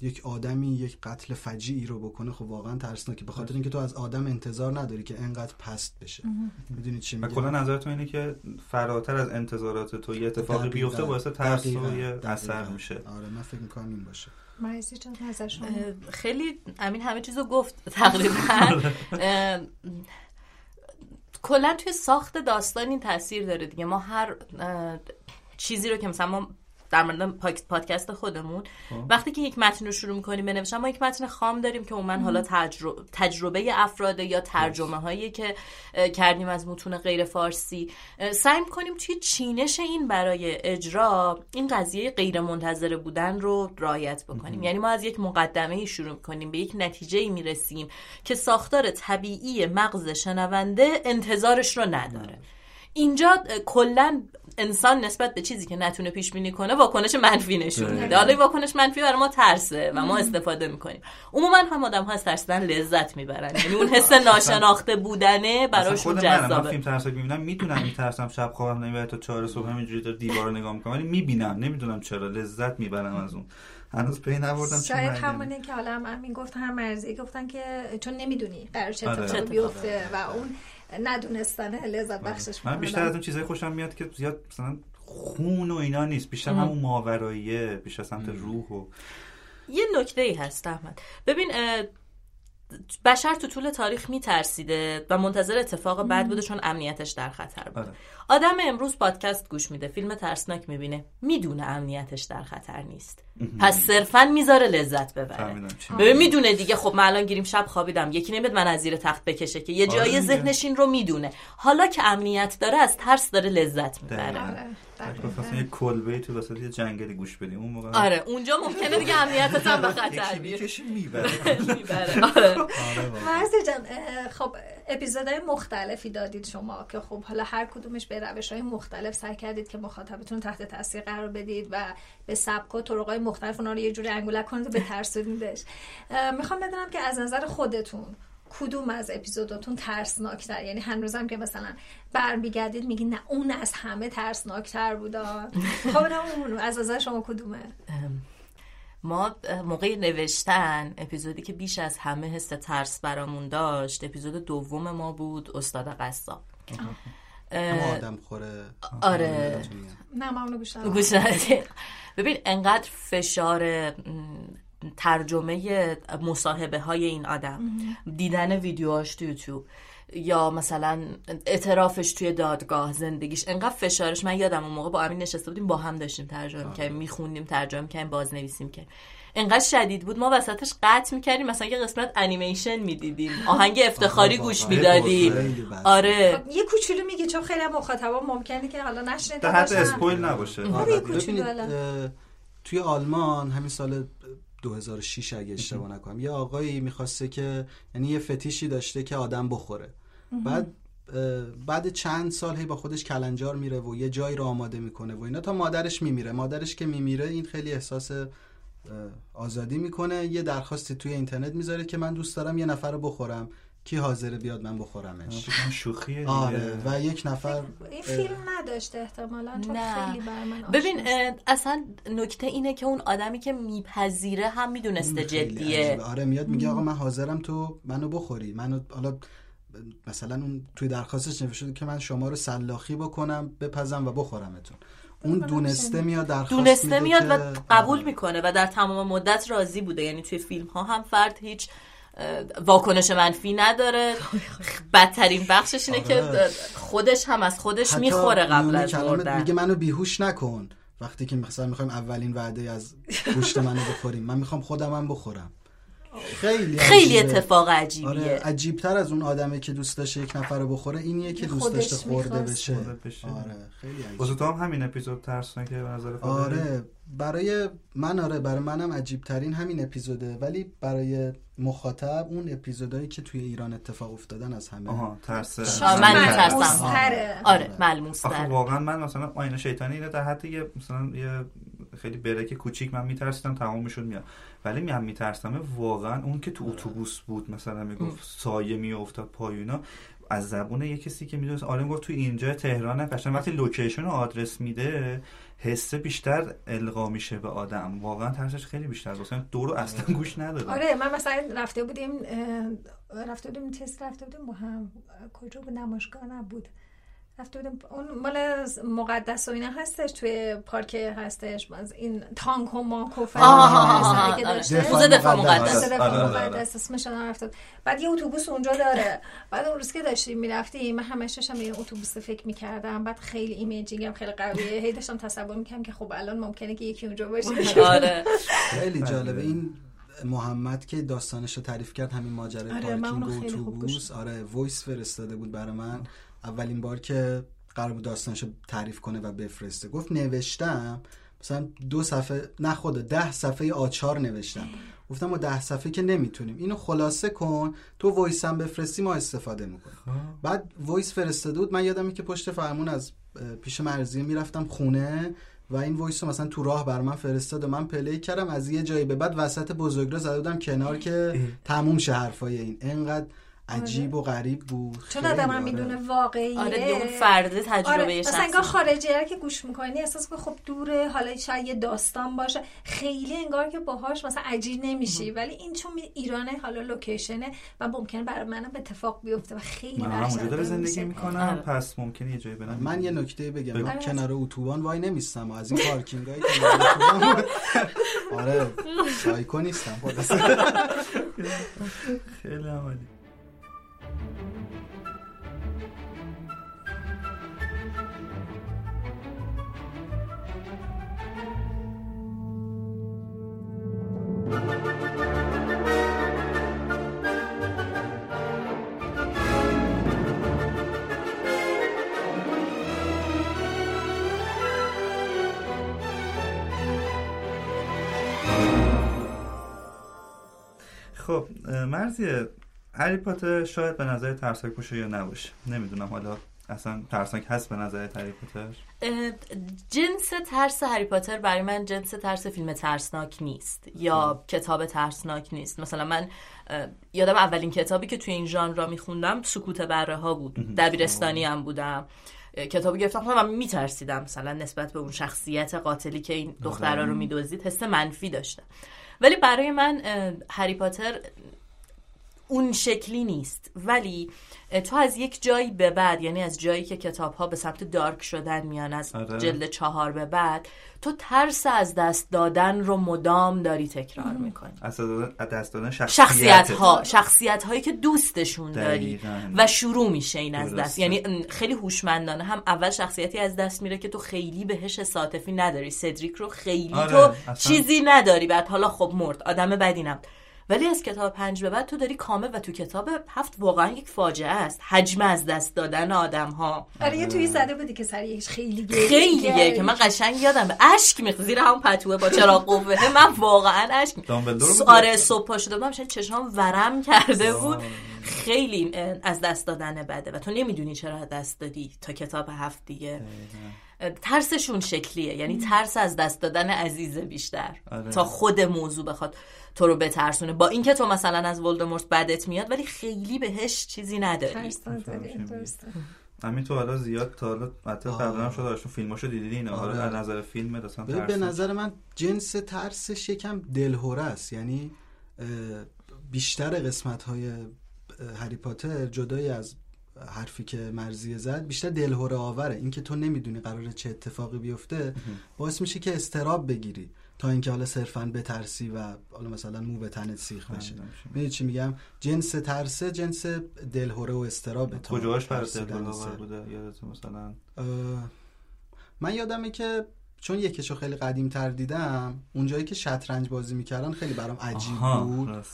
یک آدمی یک قتل فجیعی رو بکنه خب واقعا ترسناکه به خاطر اینکه تو از آدم انتظار نداری که انقدر پست بشه. می‌دونی چی میگم؟ کلا نظرتون اینه که فراتر از انتظارات تو یه اتفاقی. بیفته باعث ترس. و یه. اثر میشه. آره من فکر می‌کنم این باشه. جان نظر شما. خیلی امین همه چیزو گفت تقریبا. *laughs* کلا توی ساخت داستان این تاثیر داره دیگه. ما هر چیزی رو که مثلا ما در مورد پادکست خودمون. خب. وقتی که یک متن رو شروع می‌کنیم بنوشتن ما یک متن خام داریم که عموما حالا تجربه, تجربه افراده یا ترجمه هایی که کردیم از متون غیر فارسی. سعی می‌کنیم توی چینش این برای اجرا این قضیه غیر منتظره بودن رو رعایت بکنیم. یعنی ما از یک مقدمه ای شروع می‌کنیم به یک نتیجه ای می‌رسیم که ساختار طبیعی مغز شنونده انتظارش رو نداره. اینجا اه، کلا انسان نسبت به چیزی که نتونه پیش بینی کنه واکنش منفی نشون میده. دقیقاً. حالا این واکنش منفی برای ما ترسه و ما استفاده می‌کنیم. عموما هم آدم ها از ترسیدن لذت می‌برن. یعنی اون حس *laughs* ناشناخته بودنه براشون منم من جذابه فیلم ترسناک می‌بینم می‌دونم میترسم شب خوابم نمی‌بره تا چهار صبح همینجوری تا دیوار نگاه می‌کنم ولی می‌بینم نمی‌دونم چرا لذت می‌برم از اون. هنوز پی نبردم شاید. همونه که حالا هم همین گفت هم مرزی گفتن که چون نمی‌دونی قرار چه آره. اتفاقی بیفته و اون ندونستن. لذت بخشش من. بیشتر از اون چیزای خوشم میاد که زیاد مثلا خون و اینا نیست. بیشتر همون ماوراییه بیشتر سمت روح و یه نکته ای هست احمد. ببین بشر تو طول تاریخ میترسیده و منتظر اتفاق بد بوده چون امنیتش در خطر بوده آره. آدم امروز پادکست گوش میده فیلم ترسناک می‌بینه. می‌دونه امنیتش در خطر نیست. پس صرفا می‌ذاره لذت ببره. ببین می‌دونه دیگه. خب من الان گیریم شب خوابیدم. یکی نمیاد من از زیر تخت بکشه که. یه آره جای. ذهنش این رو می‌دونه. حالا که امنیت داره از ترس داره لذت می‌بره. آره، یه کلبه تو وسط یه جنگلی گوش بدیم. اون موقع آره اونجا ممکنه دیگه امنیتت هم به خطر می‌کشی می‌بره. می‌بره. آره. *laughs* مرزی جان خب اپیزودهای مختلفی دادید شما که خب حالا هر کدومش به روش های مختلف سعی کردید که مخاطبتون تحت تاثیر قرار بدید و به سبک و طرقای مختلف اونا رو یه جوری انگولک کنید و به ترسونیدش می‌خوام بدونم که از نظر خودتون کدوم از اپیزوداتون ترسناکتر؟ یعنی هنوزم که مثلا برمیگردید میگی نه اون از همه ترسناکتر بودا. *laughs* خب نه اون از نظر شما کدومه؟ ما موقع نوشتن اپیزودی که بیش از همه حس ترس برامون داشت اپیزود دوم ما بود استاد قصاب. آدم خوره. آره. نه من اونو گوش. ببین انقدر فشار ترجمه مصاحبه های این آدم دیدن ویدیوهاش تو یوتیوب. یا مثلا اعترافش توی دادگاه زندگیش انقدر فشارش من یادم اون موقع با امین نشسته بودیم با هم داشتیم ترجمه می‌کردیم میخوندیم ترجمه می‌کردیم بازنویسیم که انقدر شدید بود ما وسطش قطع می‌کردیم مثلا یه قسمت انیمیشن می‌دیدیم آهنگ افتخاری آره، گوش. می‌دادیم. آره خب، یه کوچولو میگی چون خیلی هم مخاطبا ممکنه که حالا نشنیده حد باشن. اسپویل نباشه آره، حالا. اه، توی آلمان همین سال 2006 اگه اشتباه نکنم. یه آقایی می‌خواسته که یعنی یه فتیشی داشته که آدم بخوره. بعد بعد چند سال هی با خودش کلنجار میره و یه جایی رو آماده می‌کنه و اینا تا مادرش میمیره. مادرش که میمیره این خیلی احساس آزادی می‌کنه. یه درخواستی توی اینترنت می‌ذاره که من دوست دارم یه نفر رو بخورم. کی حاضره بیاد من بخورمش شوخیه. آره و یک نفر این فیلم نداشته احتمالا چون نه. خیلی بر من ببین اصلا نکته اینه که اون آدمی که میپذیره هم می‌دونسته جدیه عجیبه. آره میاد میگه آقا من حاضرم تو منو بخوری منو حالا مثلا اون توی درخواستش نوشته که من شما رو سلاخی بکنم بپزم و بخورمتون اون دونسته میاد درخواست دونسته میاد و قبول آره. می‌کنه و در تمام مدت راضی بوده یعنی توی فیلم ها هم فرد هیچ واکنش منفی نداره. بدترین بخشش اینه که آره. خودش هم از خودش می‌خوره قبل از مردن. میگه منو بیهوش نکن. وقتی که مثلا می‌خوایم اولین وعده از گوشت منو بخوریم. من می‌خوام خودم هم بخورم. خیلی خیلی عجیبه. اتفاق عجیبیه آره عجیبتر از اون آدمه که دوست داشته یک نفر رو بخوره اینیه که دوست داشته خورده. بشه. آره خیلی عجیب تو هم همین اپیزود ترسناکه به نظر؟ آره برای من آره برای منم عجیب ترین همین اپیزوده ولی برای مخاطب اون اپیزودهایی که توی ایران اتفاق افتادن از همه آها ترسه شاید من می‌ترسم. ملموس‌تره. آره ملموس آخه واقعا من مثلا آینه شیطانی اینه در حد یه مثلا یه خیلی برک کوچیک من میترسیدم تمام می‌شد میاد ولی میام میترسم واقعا اون که تو اتوبوس بود مثلا می‌گفت سایه میافتاد پایونا از زبون یه کسی که می‌دونست آره گفت تو اینجا تهران قشنگ وقتی لوکیشن و آدرس میده حسه بیشتر القا میشه به آدم. واقعا ترسش خیلی بیشتر مثلا دورو اصلا گوش ندادم. آره من مثلا رفته بودیم رفته بودیم تست رفته بودیم با هم. کجا بود؟ نمایشگاه نبود. رفته اون مال مقدس و اینا هستش توی پارک هستش. باز این تانک و مانک و فلان آه، آه، اسمی آه، که آره. داشته. موزه دفاع مقدس. دفاع آره، آره،. مقدس. اسمش رفته. بعد یه اتوبوس اونجا داره. بعد اون روز که داشتیم می‌رفتیم من همش داشتم به این اتوبوس فکر می‌کردم. بعد خیلی ایمیجینگم خیلی قویه. هی داشتم تصور می‌کردم که خب الان ممکنه که یکی اونجا باشه. *laughs* آره. خیلی بله. جالبه. این محمد که داستانش رو تعریف کرد همین ماجرای آره، من پارکینگ و اتوبوس. آره voice فرستاده بود برای من. اولین بار که قرار بود داستانش رو تعریف کنه و بفرسته گفت نوشتم. مثلا دو صفحه نه خدا ده صفحه آچار نوشتم. گفتم ما ده صفحه که نمی‌تونیم. اینو خلاصه کن تو voice هم بفرستی ما استفاده می‌کنیم. بعد voice فرستاده بود من یادمه که پشت فرمون از پیش مرضیه می‌رفتم خونه و این voice رو مثلا تو راه برا من فرستاد و من play کردم. از یه جایی به بعد وسط بزرگراه زده بودم کنار که تموم شه حرفای این. انقدر عجیب و غریب بود. چون خیلی، آدم هم آره. می‌دونه واقعیه. آره دیگه اون فرده تجربه آره انگار خارجی که گوش می‌کنی احساس که خب دوره حالا شاید یه داستان باشه. خیلی انگار که باهاش مثلا عجیب نمیشی. ولی این چون ایرانه حالا location ه و ممکنه برای منم اتفاق بیفته و خیلی من هم زندگی. می‌کنم. آره. پس ممکنه یه جایی برم. من یه نکته بگم. من کنار اتوبان وای نمیستم از این پارکینگ اتوبان *laughs* آره سایکو نیستم. خیلی عمالی خب مرزیه هری پاتر شاید به نظر ترسناک باشه یا نباشه. نمی‌دونم حالا اصلا ترسناک هست به نظر هری پاتر؟ جنس ترس هری پاتر برای من جنس ترس فیلم ترسناک نیست یا کتاب ترسناک نیست. مثلا من یادم اولین کتابی که توی این ژانر میخوندم سکوت بره ها بود دبیرستانی هم بودم. اه، کتابی گرفتم. خوندم و میترسیدم مثلا نسبت به اون شخصیت قاتلی که این دخترها رو میدزدید حس منفی داشتم. ولی برای من هری پاتر اون شکلی نیست ولی تو از یک جایی به بعد یعنی از جایی که کتاب ها به سمت دارک شدن میان از آره. جلد چهار به بعد تو ترس از دست دادن رو مدام داری تکرار می‌کنی از دست دادن شخصیت شخصیت ها شخصیت هایی که دوستشون داری دقیقاً. و شروع میشه این از دست. یعنی خیلی هوشمندانه هم اول شخصیتی از دست میره که تو خیلی بهش ساطفی نداری سدریک رو خیلی آره، تو اصلا. چیزی نداری بعد حالا خب مرد آدم بدی نبود ولی از کتاب پنج به بعد تو داری کامل و تو کتاب هفت واقعا یک فاجعه است. حجم از دست دادن آدم ها آره یه توی زده بودی که سریعش خیلی گریه خیلیه کرد. که من قشنگ یادم اشک میخ زیر همون پتوه با چراغ قوه. من واقعا اشک؟ آره صبح پا شده بودم چشام ورم کرده بود. خیلی از دست دادن بده و تو نمی‌دونی چرا از دست دادی تا کتاب هفت دیگه. ترسشون شکلیه. یعنی ترس از دست دادن عزیزه بیشتر. آره. تا خود موضوع بخواد تو رو بترسونه. با اینکه تو مثلا از ولدمورت بدت میاد ولی خیلی بهش چیزی نداری. ترس. همین تو حالا زیاد تا حالا حتی قبلا هم شد آشون فیلماشو دیدی اینا آره. حالا از نظر فیلم اصلا به, به. نظر من جنس ترسش یکم دلهوره است. یعنی بیشتر قسمت های هری پاتر جدای از حرفی که مرزیه زد بیشتر دلهوره آوره. اینکه تو نمی‌دونی قراره چه اتفاقی بیفته باعث میشه که استراب بگیری تا اینکه حالا صرفا بترسی و حالا مثلا مو به تنت سیخ بشه. می‌دونی چی میگم؟ جنس ترسه جنس دلهوره و استرابه تا کجاش برات. بوده؟ یادت مثلا؟ من یادمه که چون یکیشو خیلی قدیم تر دیدم اونجایی که شطرنج بازی می‌کردن خیلی برام عجیب بود.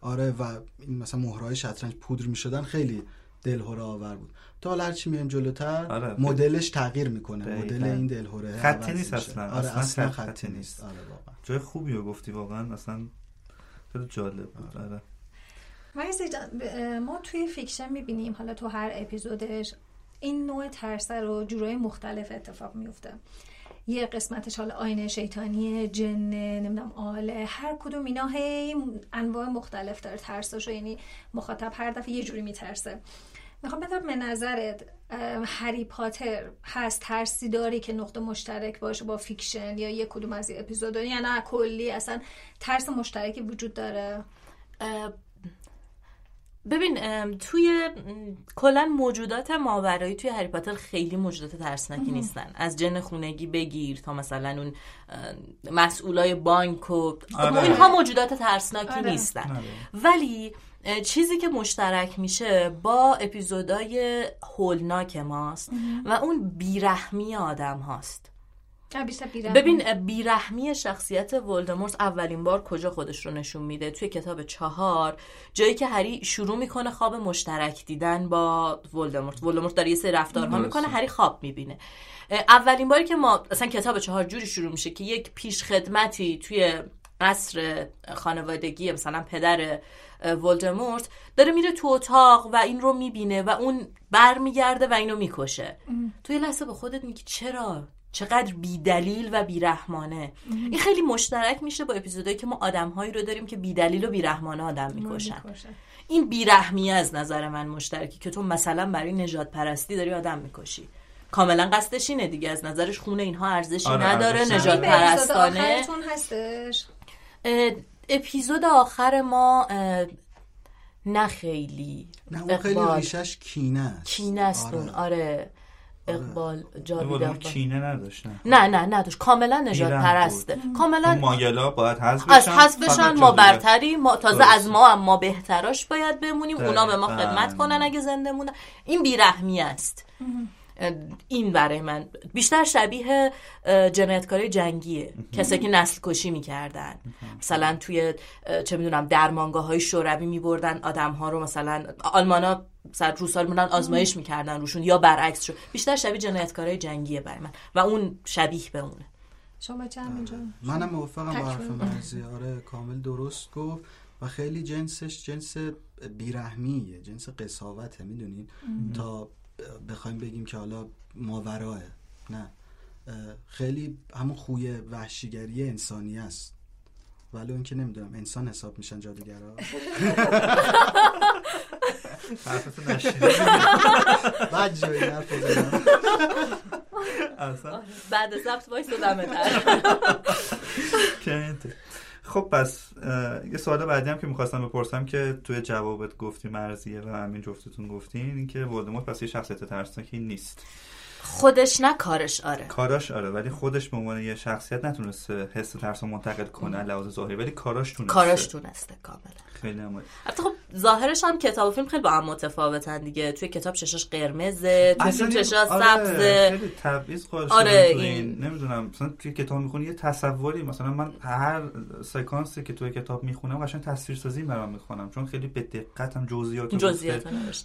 آره و این مثلا مهرهای شطرنج پودر می‌شدن خیلی دلهوره آور بود تا حالا هرچی میایم جلوتر آره. مدلش تغییر می‌کنه دقیقاً. مدل این دلهوره خطی نیست. اصلا. آره اصلا اصلا خط- خطی خطی نیست. آره واقعا جای خوبی رو گفتی واقعا اصلا خیلی جالب بود آره. مرسی جان ب- ما توی Fiction می‌بینیم حالا تو هر اپیزودش این نوع ترسه رو جورای مختلف اتفاق میفته یه قسمتش حالا آینه شیطانی جن نمی‌دونم آل هر کدوم اینا هی انواع مختلف داره ترساشو یعنی مخاطب هر دفعه یه جوری میترسه می‌خوام بدم به نظرت هری پاتر هست ترسی داری که نقطه مشترک باشه با Fiction یا یه کدوم از این اپیزودا یا نه کلی اصلا ترس مشترکی وجود داره؟ ببین توی کلا موجودات ماورایی توی هری پاتر خیلی موجودات ترسناکی نیستن از جن خونگی بگیر تا مثلا اون مسئولای بانک و آره. اینها موجودات ترسناکی آره. نیستن آره. ولی چیزی که مشترک میشه با اپیزودای هولناک ماست و اون بیرحمی آدم هاست. ببین بیرحمی شخصیت ولدمورت اولین بار کجا خودش رو نشون میده؟ توی کتاب چهار جایی که هری شروع می‌کنه خواب مشترک دیدن با ولدمورت. ولدمورت داره یه سری رفتارها. می‌کنه هری خواب می‌بینه. اولین باری که ما اصلا کتاب چهار جوری شروع میشه که یک پیش خدمتی توی قصر خانوادگی مثلا پدر ولدمورت داره میره تو اتاق و این رو می‌بینه و اون برمیگرده و اینو می‌کشه. توی لحظه به خودت میگی چرا چقدر بیدلیل و بیرحمانه. این خیلی مشترک میشه با اپیزودهایی که ما آدمهایی رو داریم که بیدلیل و بیرحمانه آدم می‌کشن. این بیرحمی از نظر من مشترکی که تو مثلا برای نجات پرستی داری آدم می‌کشی. کاملا قصدش اینه دیگه از نظرش خونه اینها ارزشی آره، نداره نجات پرستانه. آخرتون هستش؟ اپیزود آخر ما نه خیلی نه اون خیلی. ریشش کینه است. کینه است آره. اون آره. اقبال جاوید ولدمورت اقبال. کینه نداشت نه. نه نه نداشت. کاملا نجات پرسته کاملا ماگلا باید حذف از بشن، حذف بشن ما. برتری ما تازه درسته. از ما هم ما بهتراش باید بمونیم. اونا به ما. خدمت کنن اگه زنده مونن. این بیرحمی است. این برای من. بیشتر شبیه جنایتکاری جنگیه. کسایی که نسل کشی می‌کردن مثلا توی چه می‌دونم درمانگاه های شوروی میبردن آدم ها رو مثلا آلمانا مثلا روسا رو می‌بردن آزمایش می‌کردن روشون یا برعکس شو بیشتر شبیه جنایتکاری جنگیه برای من و اون شبیه به اونه. شما چه اینجا؟ منم موافقم با حرف. مرزی. آره کامل درست گفت و خیلی جنسش جنس بیرحمیه جنس قصاوته می‌دونید؟ تا بخوایم بگیم که حالا ماوراه نه خیلی همون خوی وحشیگری انسانی است ولی اون که نمی‌دونم انسان حساب میشن جادوگرا حرفتو. بعد جایی حرف بزنم. بعد ضبط وایس دمه. خب پس یه سوال بعدی هم که می‌خواستم بپرسم که توی جوابت گفتی مرزیه و همین جفتتون گفتین اینکه ولدمورت پس یه شخصیت ترسناکی نیست. خودش نه کارش آره. کاراش آره ولی خودش به عنوان یه شخصیت نتونسته حس ترس رو منتقل کنه لحاظ ظاهری ولی کاراش تونسته. کاراش تونسته کاملا. خیلی هم البته خب ظاهرش هم کتاب و فیلم خیلی با هم متفاوتن دیگه. توی کتاب چشاش قرمزه توی فیلم چشاش سبزه. خیلی تبعیض قائل آره، این- این نمی‌دونم مثلا توی کتاب می‌خونی یه تصوری مثلا من هر سکانسی که توی کتاب می‌خونم قشنگ تصویرسازی برام می‌خونم چون خیلی به دقت هم جزئیات.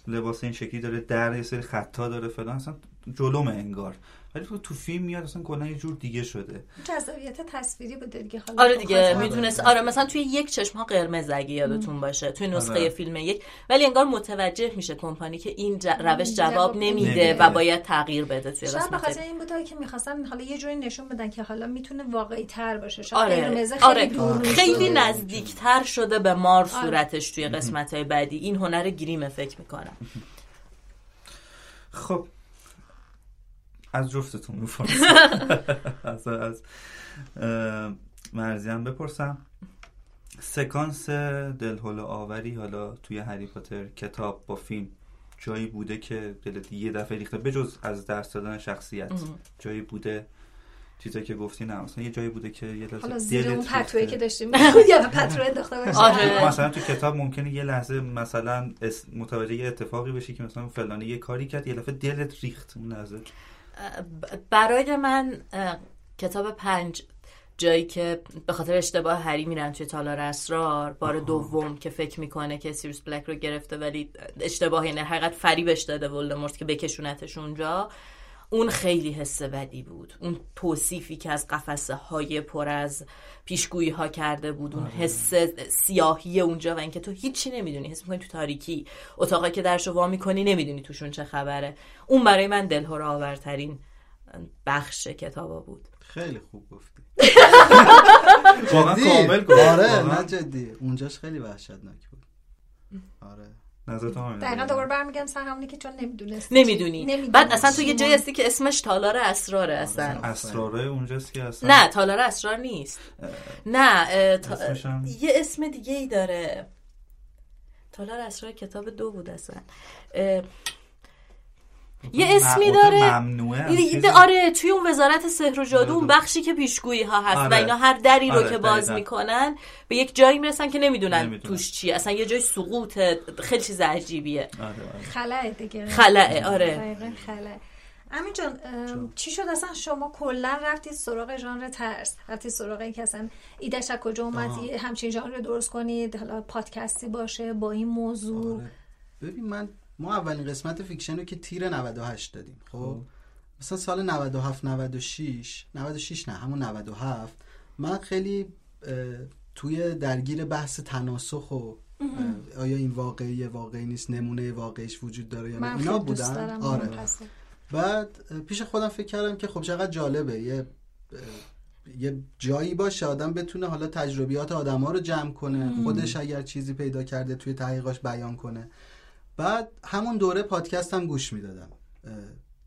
لباس این شکلی داره در یه سری خطا داره فلان اصلا جلومه انگار. ولی تو تو فیلم میاد اصلا کلا یه جور دیگه شده. جذابیت تصویری بوده دیگه. حالا آره خب دیگه می‌دونست. آره مثلا توی یک چشم ها قرمز اگه یادتون باشه توی نسخه آره. فیلم یک. ولی انگار متوجه میشه کمپانی که این ج- روش جواب جواب نمیده. نمیده. و باید تغییر بده توی شاید به قسمت خاطر این بوده که می‌خواستن حالا یه جوری نشون بدن که حالا می‌تونه واقعی تر باشه. شاید آره. قرمزه خیلی آره. دور خیلی. نزدیکتر شده به مار آره. صورتش توی قسمت های بعدی. این هنر گریمه فکر می‌کنم. خب از جفتتون می‌پرسم. *laughs* از از مرزیم بپرسم. سکانس دلهوله آوری حالا توی هری پاتر کتاب با فیلم جایی بوده که دلت یه دفعه ریخته بجز از درس دادن شخصیت. جایی بوده چیزایی که گفتی نه مثلا یه جایی بوده که یه لحظه حالا زیر اون ریخته. که داشتیم یا پتو انداخته باشه آره. مثلا تو کتاب ممکنه یه لحظه مثلا متوجه یه اتفاقی بشی که مثلا فلانی یه کاری کرد یه دفعه دلت ریخت اون لحظه. برای من کتاب پنج جایی که به خاطر اشتباه هری میرن توی تالار اسرار بار دوم که فکر می‌کنه که سیریوس بلک رو گرفته ولی اشتباه یعنی حقیقت فریبش داده ولدمورت که بکشونتش اونجا. اون خیلی حس بدی بود. اون توصیفی که از قفسه های پر از پیشگویی ها کرده بود. اون حس سیاهی اونجا و اینکه تو هیچی نمی‌دونی. حس می‌کنی تو تاریکی. اتاقی که درشو وا می‌کنی نمی‌دونی توشون چه خبره. اون برای من دلهور آورترین بخش کتابا بود. خیلی خوب گفتی. *laughs* واقعا؟ کامل گفت آره. نه جدی. اونجاش خیلی وحشتناک بود. آره. دقیقا همینه. دوباره برمیگم سر همونی که چون نمی‌دونست نمی‌دونی. نمی‌دونی. بعد اصلا تو یه جایی هستی که اسمش تالار اسراره اصلا. اسراره اونجاست که اصلا. نه تالار اسرار نیست. نه اه، تا- یه اسم دیگه ای داره. تالار اسرار کتاب دو بود اصلا. اه، یه اسمی داره ممنوعه؟ آره توی اون وزارت سحر و جادو اون بخشی که پیشگویی ها هست و آره. اینا هر دری رو آره، که باز دقیقاً. می‌کنن به یک جایی می‌رسن که نمی‌دونن نمی‌دونن. توش چیه اصلا یه جای سقوط خیلی چیز عجیبیه آره، آره. خلأه دیگه خلأه آره خلأه امین جان ام، چی شد اصلا شما کلا رفتید سراغ ژانر ترس رفتید سراغ این که اصلا ایدش از کجا اومد همچین ژانر درست کنید حالا پادکستی باشه با این موضوع آره. ببین من ما اولین قسمت Fiction رو که تیر 98 دادیم خب؟ مثلا سال 97 96 96 نه همون 97 من خیلی توی درگیر بحث تناسخ و آیا این واقعی واقعی نیست نمونه واقعیش وجود داره یا نه اینا بودن. آره. بعد پیش خودم فکر کردم که خب چقدر جالبه یه یه جایی باشه آدم بتونه حالا تجربیات آدم ها رو جمع کنه خودش اگر چیزی پیدا کرده توی تحقیقاش بیان کنه. بعد همون دوره پادکست هم گوش می‌دادم.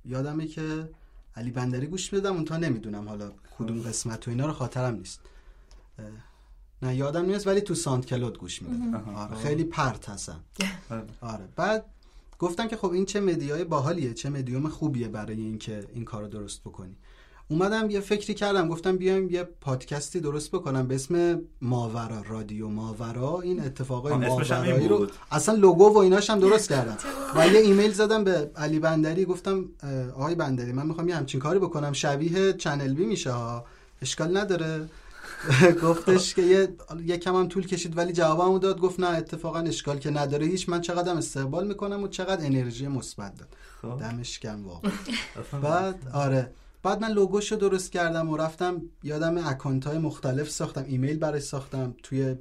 یادمه که علی بندری گوش می‌دادم اون تا نمی‌دونم حالا کدوم قسمت و اینا رو خاطرم نیست. نه یادم نیست ولی تو ساند کلود گوش می‌دادم. آره خیلی پرت هستم. آره. آره بعد گفتم که خب این چه مدیای باحالیه چه مدیوم خوبیه برای اینکه این کارو درست بکنی. اومدم یه فکری کردم گفتم بیایم یه پادکستی درست بکنم به اسم ماورا رادیو ماورا. این اتفاقای ماورایی رو. اصلا لوگو و ایناش هم درست *laughs* کردم. و یه ایمیل زدم به علی بندری گفتم آقای بندری من می‌خوام یه همچین کاری بکنم. شبیه Channel B میشه ها. اشکال نداره. *laughs* گفتش که یه یکم هم طول کشید ولی جوابمو داد. گفت نه اتفاقا اشکال که نداره. هیچ من چقدر استقبال می‌کنم و چقدر انرژی مثبت داد. خب. دمش گرم واقعا. *laughs* بعد آره. بعد من لوگوشو درست کردم و رفتم یادم account های مختلف ساختم ایمیل برای ساختم توی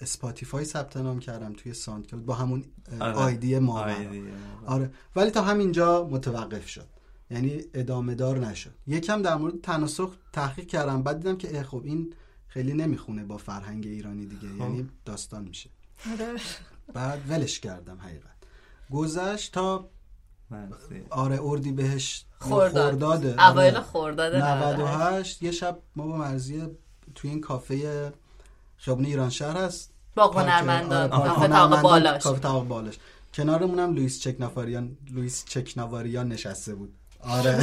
Spotify ثبت نام کردم توی Sound با همون آره. ID ما ID ما. آره ولی تا همینجا متوقف شد یعنی ادامه دار نشد یکم در مورد تناسخ تحقیق کردم بعد دیدم که خب این خیلی نمی‌خونه با فرهنگ ایرانی دیگه یعنی داستان میشه آره. بعد ولش کردم حقیقت گذشت تا. آره اردیبهشت خرداد. خرداده. اوایل آره. خرداد 98 98 یه شب ما با مرضی توی این کافه خیابون ایران شهر هست. پارک- هنرمندان کافه هنرمندان، بالاش. کافه طاق بالاش. کنارمون هم لوئیس چکناواریان لوئیس چکناواریان نشسته بود. آره.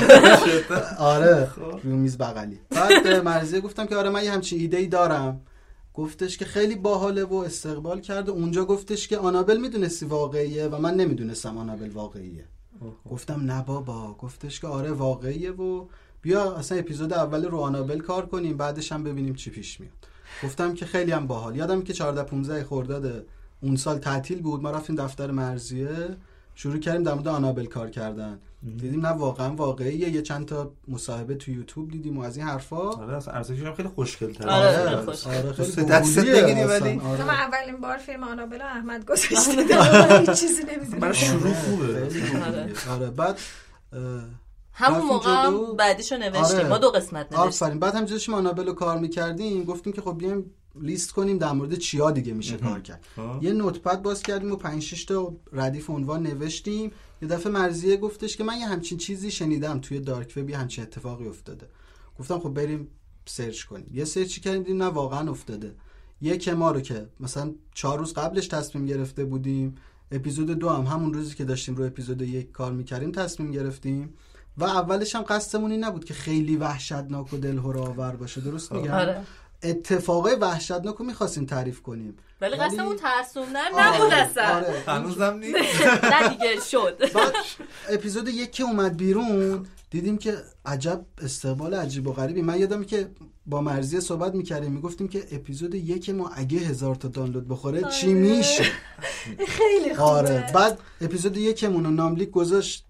*laughs* آره. روی میز بغلی. بعد به مرزیه گفتم که آره من یه همچین ایده ای دارم. گفتش که خیلی باحاله و استقبال کرد و اونجا گفتش که آنابل می‌دونستی واقعیه و من نمی‌دونستم آنابل واقعیه. گفتم نه بابا گفتش که آره واقعیه و بیا اصلا اپیزود اول رو آنابل کار کنیم بعدش هم ببینیم چی پیش میاد. گفتم که خیلی هم باحال. یادم که 14 15 خرداد اون سال تعطیل بود ما رفتیم دفتر مرزیه شروع کردیم در مورد آنابل کار کردن. دیدیم نه واقعا واقعیه. یه چند تا مصاحبه تو یوتیوب دیدیم و از این حرفا. آره اصلا ارزشش هم خیلی خوشگل آره، تر خیلی آره خوش. آره خیلی باحالیه بگیری. ولی- آره. من اولین بار فیلم آنابل و احمد گذاشته دیدم *laughs* هیچ چیزی نمی‌دونم. برای شروع خوبه. آره. بعد همون موقع هم. بعدیشو نوشتیم. آره. ما دو قسمت نوشتیم. آفرین. بعد همینجوری داشتیم آنابل رو کار می‌کردیم. گفتیم که خب بیایم لیست کنیم در مورد چیا دیگه میشه کار کرد. خب. یه نوتپد باز کردیم و 5 6 تا ردیف عنوان نوشتیم. یه دفعه مرزیه گفتش که من یه همچین چیزی شنیدم توی دارک وب یه همچین اتفاقی افتاده. گفتم خب بریم سرچ کنیم. یه سرچی کردیم دیدیم نه واقعا افتاده. یک ما رو که مثلا چهار روز قبلش تصمیم گرفته بودیم اپیزود دو هم همون روزی که داشتیم رو اپیزود یک کار می‌کردیم تصمیم گرفتیم. و اولش هم قصدمون این نبود که خیلی وحشتناک و دلهره آور باشه. درست میگم؟ آره. اتفاقای وحشتناک رو می‌خواستیم تعریف کنیم. ولی ولی- قصدمون ترسوندن آره، نبود اصلا. آره. هنوزم نیست. *laughs* نه دیگه شد. بعد اپیزود یک که اومد بیرون دیدیم که عجب استقبال عجیب و غریبی. من یادم که با مرزی صحبت می‌کردیم می‌گفتیم که اپیزود یک ما اگه هزار تا دانلود بخوره چی آره. میشه؟ *laughs* خیلی خوبه. آره. بعد اپیزود یکمون رو ناملیک گذاشت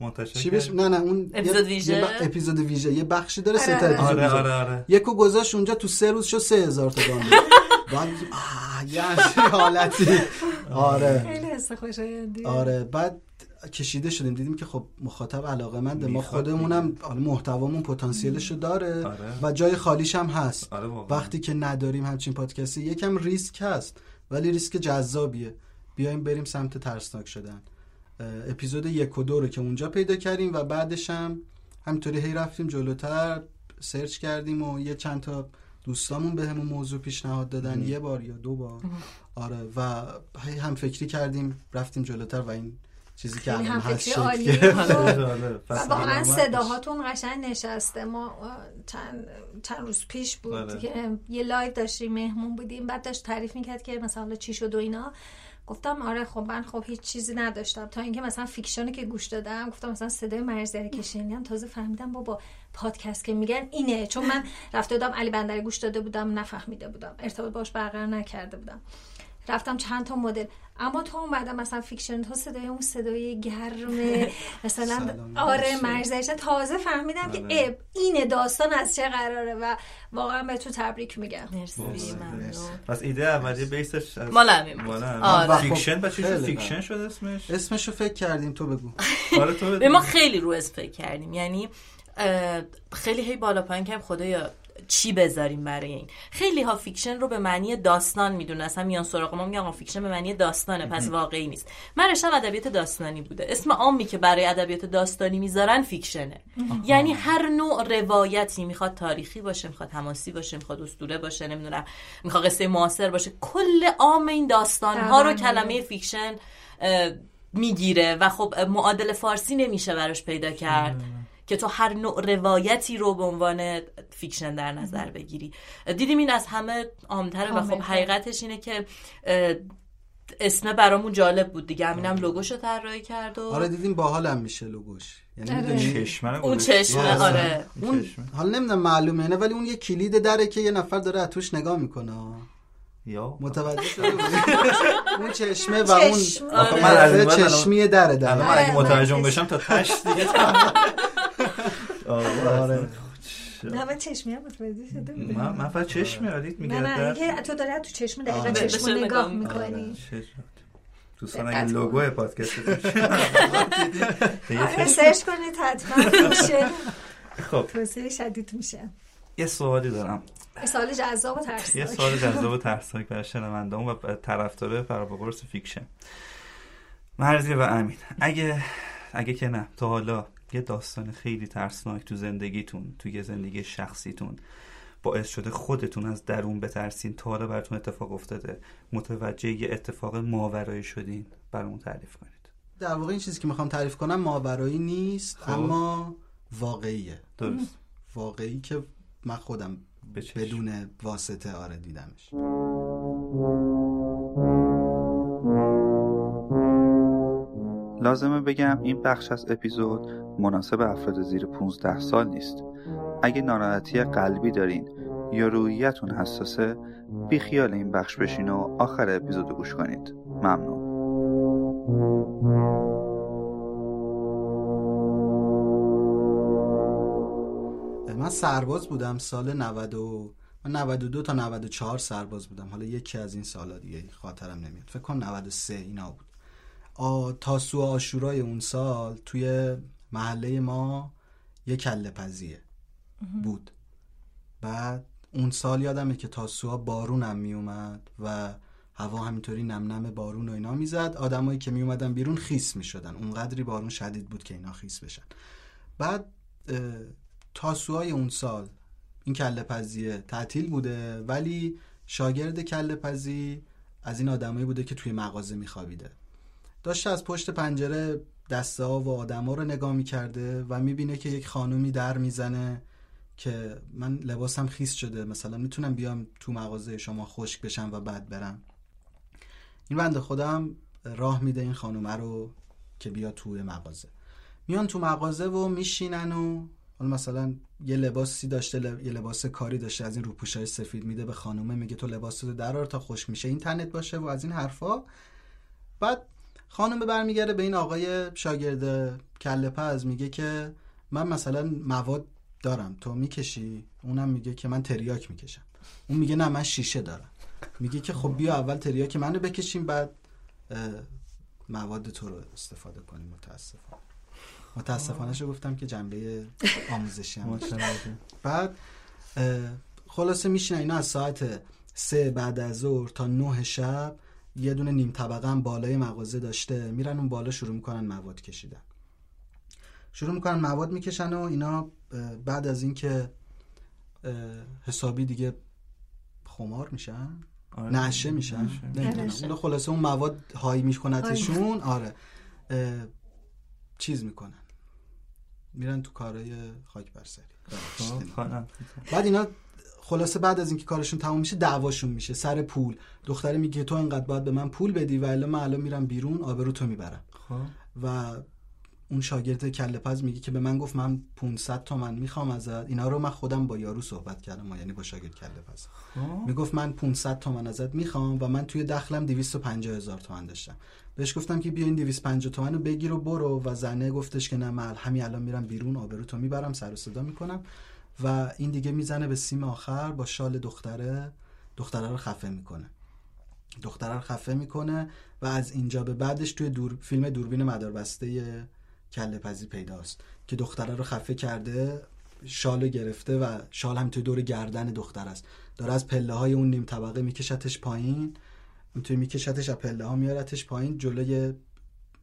منتشر چی کرد. نه نه اون اپیزود ویژه؟ یه ب- اپیزود ویژه. یه بخشی داره سه تا آره. اپیزود آره. آره آره. یکو گذاشت اونجا تو سه روز شد سه هزار تا دانلود *laughs* بعد آه یه حالتی. آره. خیلی حس خوشایندی. آره بعد کشیده شدیم. دیدیم که خب مخاطب علاقه منده. ما خودمونم حالا محتوامون پتانسیلشو داره آره. و جای خالیش هم هست. آره وقتی که نداریم همچین پادکستی یکم ریسک هست ولی ریسک جذابیه. بیایم بریم سمت ترسناک شدن. اپیزود یک و دو رو که اونجا پیدا کردیم و بعدش هم همینطوری هی رفتیم جلوتر سرچ کردیم و یه چند تا دوستامون به همون موضوع پیشنهاد دادن یه بار یا دو بار. آره و هی هم فکری کردیم رفتیم جلوتر و این چیزی که الان هم هست فکری شکل. *laughs* آره،. و پس واقعا صداهاتون قشنگ نشسته. ما چند, چند روز پیش بود. که یه live داشتیم مهمون بودیم. بعد داشت تعریف می‌کرد که مثلا چی شد و اینا. گفتم آره خب من خب هیچ چیزی نداشتم. تا اینکه مثلا Fiction ی که گوش دادم گفتم مثلا صدای مرضیه که شنیدم تازه فهمیدم بابا پادکست که میگن اینه. چون من *laughs* رفته بودم علی بندری گوش داده بودم نفهمیده بودم. ارتباط باش برقرار نکرده بودم. رفتم چند تا مدل اما تو اومدم مثلا Fiction تو صدای اون صدای گرم *laughs* مثلا آره. مرضیه تازه فهمیدم که آره. اه، این داستان از چه قراره و واقعا به تو تبریک میگم مرسی مرسی. ممنون پس ایده اولیه base ش از مال. آره. Fiction چی شد Fiction بله. شد اسمش اسمشو فکر کردیم تو بگو *laughs* آره تو به ما خیلی رو اسم فکر کردیم یعنی خیلی هی بالا پایین کردیم خدایا چی بذاریم برای این؟ خیلی ها fiction رو به معنی داستان می‌دونن. اصلا میان سراغ ما میگن fiction به معنی داستانه پس واقعی نیست. من رشته‌م ادبیات داستانی بوده. اسم عامی که برای ادبیات داستانی می‌ذارن fiction ه. یعنی هر نوع روایتی می‌خواد تاریخی باشه می‌خواد حماسی باشه می‌خواد اسطوره باشه نمی‌دونم می‌خواد قصه معاصر باشه کل عام این داستان ها رو. کلمه fiction می‌گیره. و خب معادل فارسی نمیشه براش پیدا کرد. که تو هر نوع روایتی رو به عنوان fiction در نظر بگیری دیدیم این از همه عامتره و خب. حقیقتش اینه که اسم برامون جالب بود دیگه همینم لوگوشو طراحی کرد و آره دیدیم باحالم میشه لوگوش یعنی آره. چشمه رو اون. چشمه آره. آره اون. حالا نمی‌دونم معلومه نه ولی اون یه کلید دره که یه نفر داره از توش نگاه می‌کنه یا متوجه بودی؟ *laughs* اون چشمه و اون من از آره، چشمی دره دره من آره، اگه مترجم. بشم تا تش دیگه. *laughs* آره. آره. نه من چشمی هم متوجه شده. من من فقط چشم ردیت نه نه میگرده اینکه تو داری تو چشم دقیقا آره. چشم نگاه می‌کنی. دوستان اگه. لوگو پادکست *laughs* آره سرچ کنید حتما میشه. خب. توصیه شدید میشه. یه سوالی دارم. سوال جذاب و یه ترسناک سوال جذاب و ترسناک برای شنونده‌مون و طرفدار پروپاقرص Fiction. مرضیه و امین اگه اگه که نه تا حالا یه داستان خیلی ترسناک تو زندگیتون توی زندگی شخصیتون. باعث شده خودتون از درون بترسین تا حالا براتون اتفاق افتاده. متوجه یه اتفاق ماورایی شدین. برامون تعریف کنید. در واقع این چیزی که می‌خوام تعریف کنم ماورایی نیست خب. اما واقعیه. درست. واقعی که من خودم. بدون واسطه آره دیدمش. لازمه بگم این بخش از اپیزود مناسب افراد زیر 15 سال نیست. اگه ناراحتی قلبی دارین یا روحیتون حساسه بیخیال این بخش بشین و آخر اپیزود گوش کنید. ممنون. من سرباز بودم سال 90 و من 92 تا 94 سرباز بودم. حالا یکی از این سالا دیگه خاطرم نمیاد. فکر کنم 93 اینا بود. تاسو آشورای اون سال توی محله ما یه کله پزیه بود. بعد اون سال یادمه که تاسوها بارونم میومد و هوا همینطوری نم نم بارون و اینا می‌زد. آدمایی که میومدن بیرون خیس می‌شدن. اونقدری بارون شدید بود که اینا خیس بشن. بعد تاسوهای اون سال این کله پزیه تعطیل بوده ولی شاگرد کله پزی از این آدمایی بوده که توی مغازه میخوابیده. داشته از پشت پنجره دسته ها و آدما رو نگاه می‌کرده و می‌بینه که یک خانومی در می‌زنه که من لباسم خیس شده مثلا می‌تونم بیام تو مغازه شما خشک بشم و بعد برم. این بنده خودم راه میده این خانومه رو که بیا توی مغازه. میان تو مغازه و میشینن و مثلا یه لباسی داشته یه لباس کاری داشته از این روپوشای سفید میده به خانومه میگه تو لباس رو درار تا خشک میشه این تنت باشه و از این حرفا. بعد خانم برمیگرده به این آقای شاگرد کله پز میگه که من مثلا مواد دارم تو می‌کشی؟ اونم میگه که من تریاک می‌کشم. اون میگه نه من شیشه دارم. میگه که خب بیا اول تریاک منو بکشیم بعد مواد تو رو استفاده کنیم متاسفانه. متاسفانه شو گفتم که جنبه آموزشی هم. بعد خلاصه میشینن اینا از ساعت سه بعد از ظهر تا نه شب. یه دونه نیم طبقه هم بالای مغازه داشته. میرن اون بالا شروع می‌کنن مواد کشیدن. شروع می‌کنن مواد می‌کشن و اینا بعد از اینکه حسابی دیگه خمار میشن. آره. نشه میشن. نشه. نمی‌دونم. خلاصه اون مواد های میکنتشون آره. چیز می‌کنن. میرن تو کارهای خاک برسری خب، خانم. بعد اینا خلاصه بعد از اینکه کارشون تموم میشه دعواشون میشه. سر پول. دختره میگه تو انقدر باید به من پول بدی و الا من الان میرم بیرون آبرو تو می‌برم. خب. و اون شاگرد کله پز میگه که به من گفت من 500 تومن می‌خوام ازت. اینا رو من خودم با یارو صحبت کردم ما یعنی با شاگرد کله پز. خب. می‌گفت من 500 تومن ازت می‌خوام و من توی دخلم 250 هزار تومن داشتم. بهش گفتم که بیا این 250 تومن رو بگیر و برو. و زنه گفتش که نه من همین الان میرم بیرون آبرو تو می‌برم سر و صدا می‌کنم. و این دیگه می‌زنه به سیم آخر با شال دختره. دختره رو خفه می‌کنه. دختره رو خفه می‌کنه و از اینجا به بعدش توی دور فیلم دوربین مداربسته کله پزی پیداست که دختره رو خفه کرده شال گرفته و شال هم توی دور گردن دختر است. داره از پله های اون نیم طبقه میکشتش پایین. اینطوری میکشتش از پله ها میارتش پایین جلوی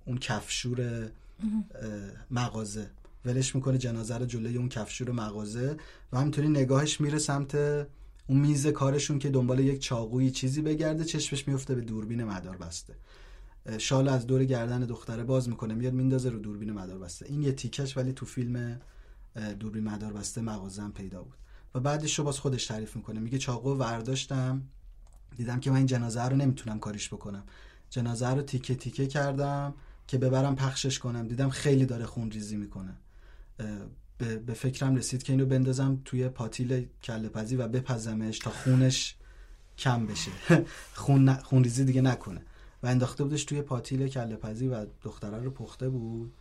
اون کفشور مغازه. ولش می‌کنه جنازه رو جلوی اون کفشور مغازه و همینطوری نگاهش میره سمت اون میز کارشون که دنبال یک چاقویی چیزی بگرده چشمش میفته به دوربین مدار بسته. شال از دور گردن دختره باز می‌کنه میاد میندازه رو دوربین مدار بسته. این یه تیکش ولی تو فیلم دوربین مدار بسته مغازه هم پیدا بود. و بعدش رو باز خودش تعریف می‌کنه. میگه چاقو ورداشتم دیدم که من این جنازه رو نمی‌تونم کاریش بکنم. جنازه رو تیکه تیکه کردم که ببرم پخشش کنم. دیدم خیلی داره خون ریزی می‌کنه. به, فکرم رسید که اینو بندازم توی پاتیل کله پزی و بپزمش تا خونش کم بشه. *laughs* خون, ن- خون ریزی دیگه نکنه. و انداخته بودش توی پاتیل کله پزی و دختره رو پخته بود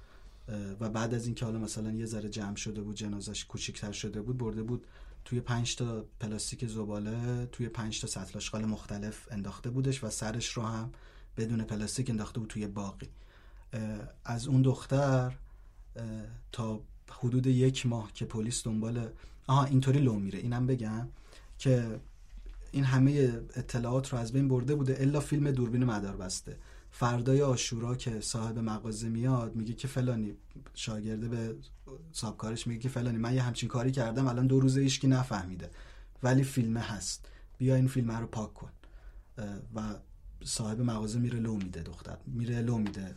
و بعد از اینکه حالا مثلا یه ذره جمع شده بود جنازش کوچیکتر شده بود برده بود توی پنج تا پلاستیک زباله توی پنج تا سطل آشغال مختلف انداخته بودش و سرش رو هم بدون پلاستیک انداخته بود توی باقی. از اون دختر تا حدود یک ماه که پلیس دنبال آها اینطوری لو میره. اینم بگم که این همه اطلاعات رو از بین برده بوده الا فیلم دوربین مدار بسته. فردای آشورا که صاحب مغازه میاد میگه که فلانی شاگرده به صاحبکارش میگه که فلانی. من یه همچین کاری کردم الان دو روزه هیچکی نفهمیده. ولی فیلمه هست. بیا این فیلمه رو پاک کن. و صاحب مغازه میره لو میده دختر. میره لو میده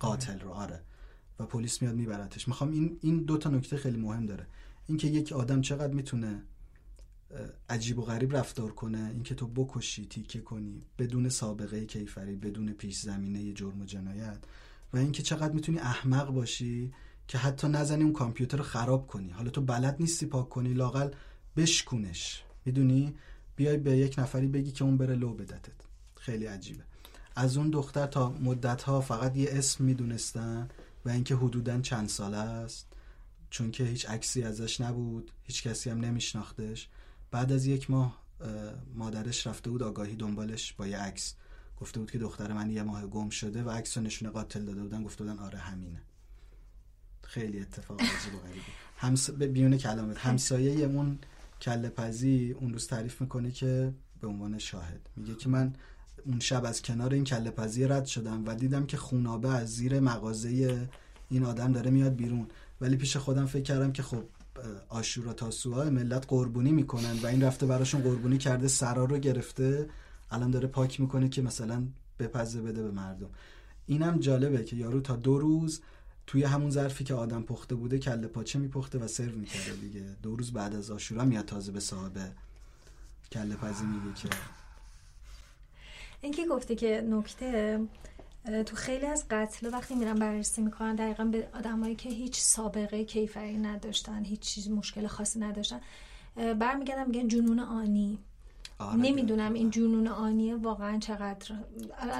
قاتل رو آره. و پلیس میاد میبرتش. می‌خوام این این دو تا نکته خیلی مهم داره. اینکه یک آدم چقدر می‌تونه عجیب و غریب رفتار کنه اینکه تو بکشی تیکه کنی بدون سابقه کیفری بدون پیش زمینه جرم و جنایت و اینکه چقدر می‌تونی احمق باشی که حتی نزنی اون کامپیوتر رو خراب کنی. حالا تو بلد نیستی پاک کنی لاقل بشکونش. می‌دونی؟ بیای به یک نفری بگی که اون بره لو بدتت. خیلی عجیبه. از اون دختر تا مدت ها فقط یه اسم می‌دونستن. و اینکه حدودا چند ساله است چون که هیچ عکسی ازش نبود هیچ کسی هم نمیشناختش. بعد از یک ماه مادرش رفته بود آگاهی دنبالش با یه عکس. گفته بود که دختر من یه ماه گم شده و عکس نشون قاتل داده بودن گفته بودن آره همینه. خیلی اتفاق عجیب و غریبه. همس... بیون کلامت همسایه اون کله پزی اون روز تعریف می‌کنه که به عنوان شاهد. میگه که من اون شب از کنار این کله پزی رد شدم و دیدم که خونابه از زیر مغازه این آدم داره میاد بیرون. ولی پیش خودم فکر کردم که خب آشورا تاسوعا ملت قربونی می‌کنن و این رفته براشون قربونی کرده سرا رو گرفته الان داره پاک می‌کنه که مثلا بپزه بده به مردم. اینم جالبه که یارو تا دو روز توی همون ظرفی که آدم پخته بوده کله پاچه میپخته و سرو می‌کرده دیگه. دو روز بعد از آشورا میاد تازه به صاحب کله پزی میگه که اینکه گفته که نکته تو خیلی از قتل وقتی میرن بررسی می‌کنن دقیقا به آدمایی که هیچ سابقه کیفری نداشتن هیچ چیز مشکل خاصی نداشتن برمیگردم میگن جنون آنی. آره نمی‌دونم این جنون آنیه واقعا چقدر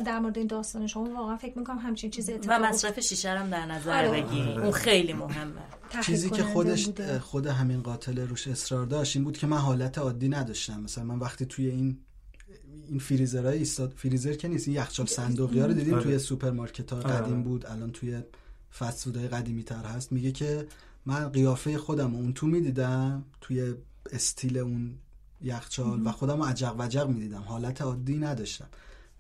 در مورد این داستان شما واقعا فکر می‌کنم همچین چیز اتفاق و مصرف شیشه هم در نظر آره. بگی اون خیلی مهمه. چیزی که خودش خود همین قاتل روش اصرار داشت این بود که من حالت عادی نداشتم. مثلا من وقتی توی این این فریزرهای ایستاد فریزر که نیست این یخچال صندوقی ها رو دیدیم آره. توی سوپرمارکت ها قدیم آره. بود الان توی فست قدیمی تر هست. میگه که من قیافه خودم اون تو می‌دیدم توی استیل اون یخچال و خودم عجق وجق می‌دیدم. حالت عادی نداشتم.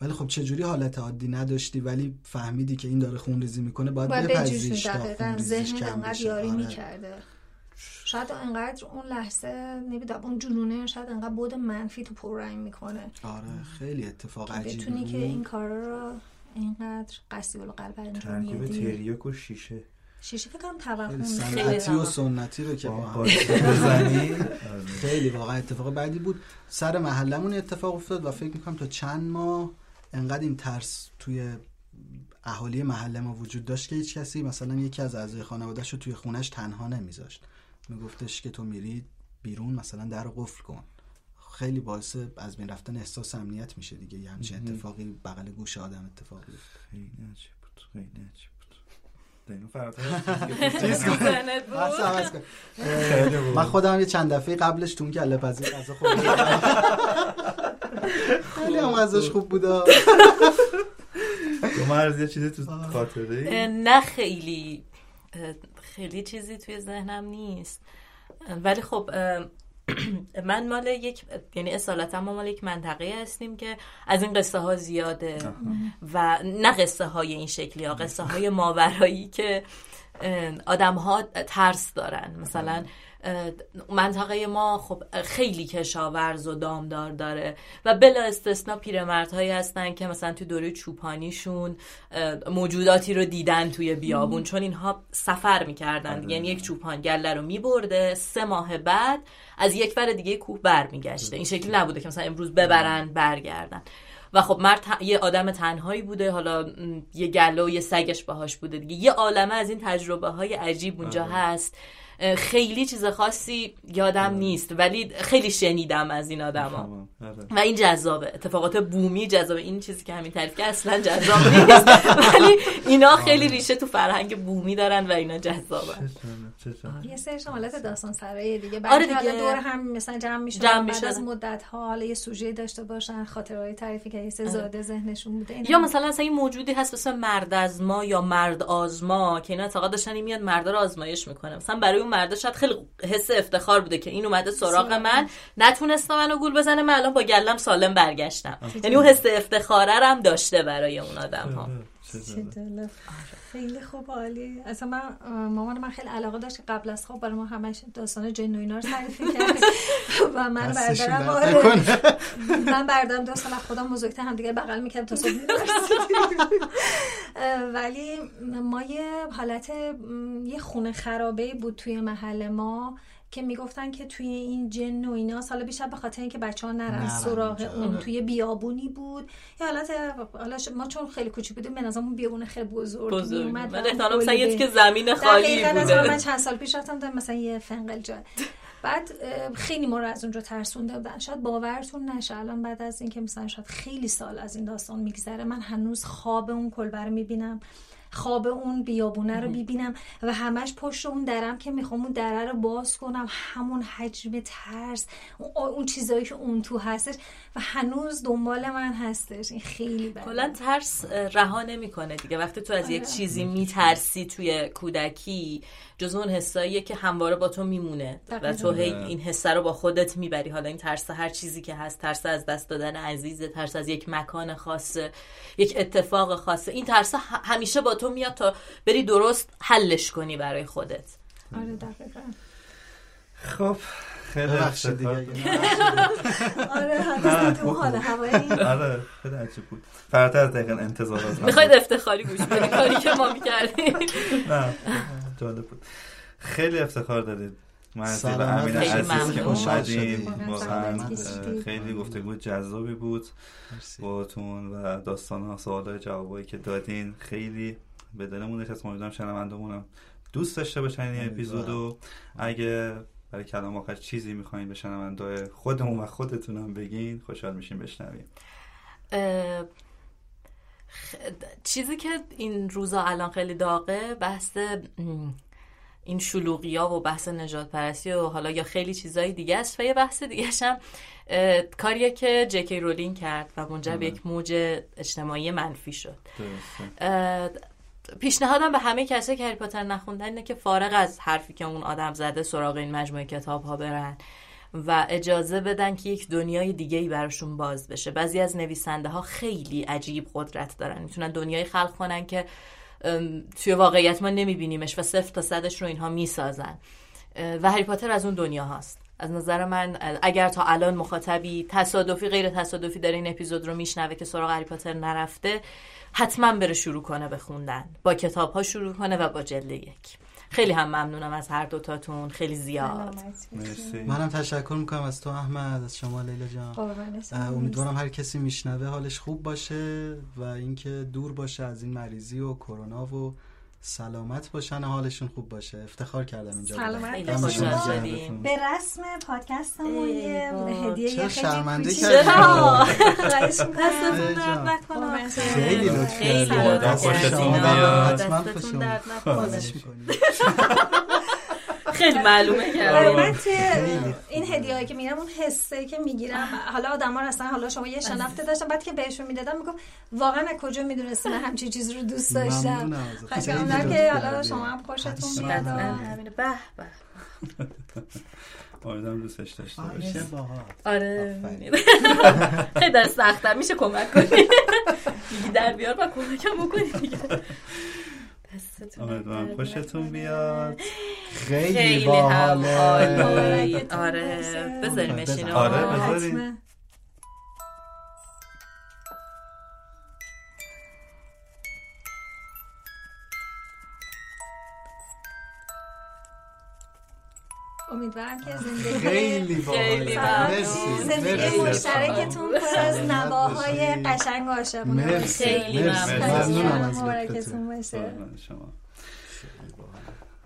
ولی خب چجوری حالت عادی نداشتی؟ ولی فهمیدی که این داره خون ریزی می‌کنه باید, باید بپذیریش تا ذهن یاری آره. می‌کرده. شاید انقدر اون لحظه نمی‌دونم اون جنونه شاید انقدر بود منفی تو پررنگ می‌کنه. آره خیلی اتفاق عجیبی بتونی که این کارا رو اینقدر قصی قلب انجام میدی. تریاک و شیشه. شیشه فکر کنم توهم سنتی و سنتی رو که با بزنی. خیلی واقعا اتفاق بعدی بود. سر محلمون اتفاق افتاد و فکر می‌کنم تا چند ماه انقدر این ترس توی اهالی محله ما وجود داشت که هیچ کسی مثلا یکی از اعضای خانوادهش رو توی خونش تنها نمیذاشت. میگفتش که تو میری بیرون مثلا در رو قفل کن. خیلی باعث از بین رفتن احساس امنیت میشه دیگه. یه همچین اتفاقی بغل گوش آدم اتفاق خیلی عجیب بود خیلی عجیب *laughs* من خودم یه چند دفعه قبلش تون کله پزی غذا خوردم. خیلی هم غذاش خوب بودا. تو مرز یه چیزی تو خاطره نه خیلی. خیلی چیزی توی ذهنم نیست. ولی خب من مال یک یعنی اصالتا ما مال یک منطقه هستیم که از این قصه ها زیاده و نه قصه های این شکلی ها قصه های ماورایی که آدم ها ترس دارن. مثلا منطقه ما خب خیلی کشاورز و دامدار داره و بلا استثنا پیرمردهایی هستن که مثلا تو دوره چوپانیشون موجوداتی رو دیدن توی بیابون. چون اینها سفر می‌کردن. آره. یعنی یک چوپان گله رو میبرده سه ماه بعد از یک ور دیگه کوه برمیگشته. این شکلی نبوده که مثلا امروز ببرن برگردن. و خب مرد یه آدم تنهایی بوده. حالا یه گله و یه سگش باهاش بوده دیگه. یه عالمه از این تجربه های عجیب اونجا آره. هست. خیلی چیز خاصی یادم نیست ولی خیلی شنیدم از این آدما آره. و این جذابه. اتفاقات بومی جذابه. این چیزی که همین تعریف که اصلا جذاب نیست. *laughs* ولی اینا خیلی ریشه تو فرهنگ بومی دارن و اینا جذابه. یه سرش حالت داستان سرای دیگه. بعد آره دیگه. دور هم مثلا جمع میشن جمع بعد از مدت ها حالا یه سوژه داشته باشن خاطرهای تعریفی که یه آره. زاده ذهنشون بوده یا مثلا اصلا این موجودی هست مثلا مرد از ما یا مرد آزما که اینا اعتقاد داشتن میاد مرد رو آزمایش می‌کنه. مثلا برای اون مرده شاید خیلی حس افتخار بوده که این اومده سراغ من. نتونسته منو گول بزنه من الان با گلم سالم برگشتم. یعنی اون حس افتخاره هم داشته برای اون آدم ها چه چه جالب. جالب. خیلی خوب عالی. اصلا من مامان من خیلی علاقه داشت که قبل از خواب برای ما همش داستان جن و اینا رو تعریف کرد و من بردارم آره. من بردارم دو سال از خودم بزرگتر هم دیگه بغل می‌کردم تا صبح *laughs* ولی ما یه حالت یه خونه خرابه بود توی محل ما. که می‌گفتن که توی این جن و اینا سال بیشتر به خاطر اینکه بچه ها نرن سراغ اونجا. اون توی بیابونی بود. یه حالت حالا ما چون خیلی کوچیک بودیم به نظرمون بیابون خیلی بزرگ بزرگ. میومد من یه که زمین خالی دقیقاً از من بوده چند سال پیش رفتم دارم مثلا یه فنقل جای بعد خیلی ما رو از اونجا ترسونده بودن. شاید باورتون نشه الان بعد از اینکه مثلا شاید خیلی سال از این داستان میگذره من هنوز خواب اون کلبه رو می‌بینم. خواب اون بیابونه رو می‌بینم و همش پشت اون درم که می‌خوام اون دره رو باز کنم همون حجم ترس اون, چیزایی که اون تو هستش و هنوز دنبال من هستش این خیلی بده کلا ترس رها نمی‌کنه دیگه وقتی تو از یک آره. چیزی میترسی توی کودکی جز اون حساییه که همواره با تو میمونه و. تو هی. این حسه رو با خودت می‌بری حالا این ترس هر چیزی که هست ترس از دست دادن عزیزه ترس از یک مکان خاصه یک اتفاق خاصه این ترس همیشه با تو میاد تا بری درست حلش کنی برای خودت. آره دقیقا. خب خیلی ببخشید دیگه. آره حتی تو حال هوایی. آره خیلی عجیب بود. فراتر از دقیقا انتظارات من می‌خواید. افتخاری گوش بدی کاری که ما می‌کردیم. نه جالب بود. خیلی افتخار دارید مرسی به سلامت امین خیلی عزیز که. اومدیم واقعا خیلی گفتگو جذابی بود. مرسی. باهاتون و داستان ها سوال های جوابایی که دادین خیلی به دلمون نشست. امیدوارم شنوندمونم دوست داشته باشن این. اپیزودو اگه برای کلام آخر چیزی می‌خواین به شنونده خودمون و خودتونم بگین خوشحال میشیم بشنویم. خ- چیزی که این روزا الان خیلی داغه بحث این شلوغی ها و بحث نجات پرستی و حالا یا خیلی چیزای دیگه است و یه بحث دیگه هم کاریه که جکی رولینگ کرد و منجر به آره. یک موج اجتماعی منفی شد. پیشنهادم به همه کسایی که هری پاتر نخوندن اینه که فارغ از حرفی که اون آدم زده سراغ این مجموعه کتاب ها برن و اجازه بدن که یک دنیای دیگه ای براشون باز بشه. بعضی از نویسنده ها خیلی عجیب قدرت دارن. می‌تونن دنیای خلق کنن که توی واقعیت ما نمیبینیمش و صفر تا صدش رو اینها می‌سازن. و هری پاتر از اون دنیا هاست. از نظر من اگر تا الان مخاطبی تصادفی غیر تصادفی داره این اپیزود رو میشنوه که سراغ هری پاتر نرفته حتما بره شروع کنه به خوندن. با کتاب ها شروع کنه و با جلد یک. خیلی هم ممنونم از هر دوتاتون. خیلی زیاد. مرسی. منم تشکر می‌کنم از تو احمد از شما لیلا جان. امیدوارم هر کسی میشنوه حالش خوب باشه و اینکه دور باشه از این مریضی و کرونا و سلامت باشن و حالشون خوب باشه افتخار کردم اینجا. سلامت خیلی. شدیم به رسم پادکستمون یه هدیه خیلی شرمنده. نکنه *laughs* خیلی لطف خیلی کردی. لطف آدم خوشتون کردین. بیاد. حتما دستتون خوشمون درد خواهش نکنه می‌کنیم. خیلی معلومه آره، من توی خیلی. این هدیه هایی که می‌گیرم اون حسه که می‌گیرم حالا آدم ها اصلا حالا شما یه شناخته داشتن بعد که بهشون می‌دادم میگم واقعا از کجا می‌دونستی من همچین چیز رو دوست داشتم؟ لطف که حالا. شما هم خوشتون. بیاد و- همینه. به به. امیدوارم دوستش داشته باحال. آره. *laughs* خیلی در سختم میشه کمک کنی؟ *laughs* میگی در بیار و کمکم بکنی دیگه. امیدوارم خوشتون. بیاد. خیلی خیلی باحاله. آره. بذاریمش آره، آره، امیدوارم که زندگی خیلی. زندگی. مشترکتون پر از نواهای. قشنگ باشه. خیلی. ممنون. باشه شما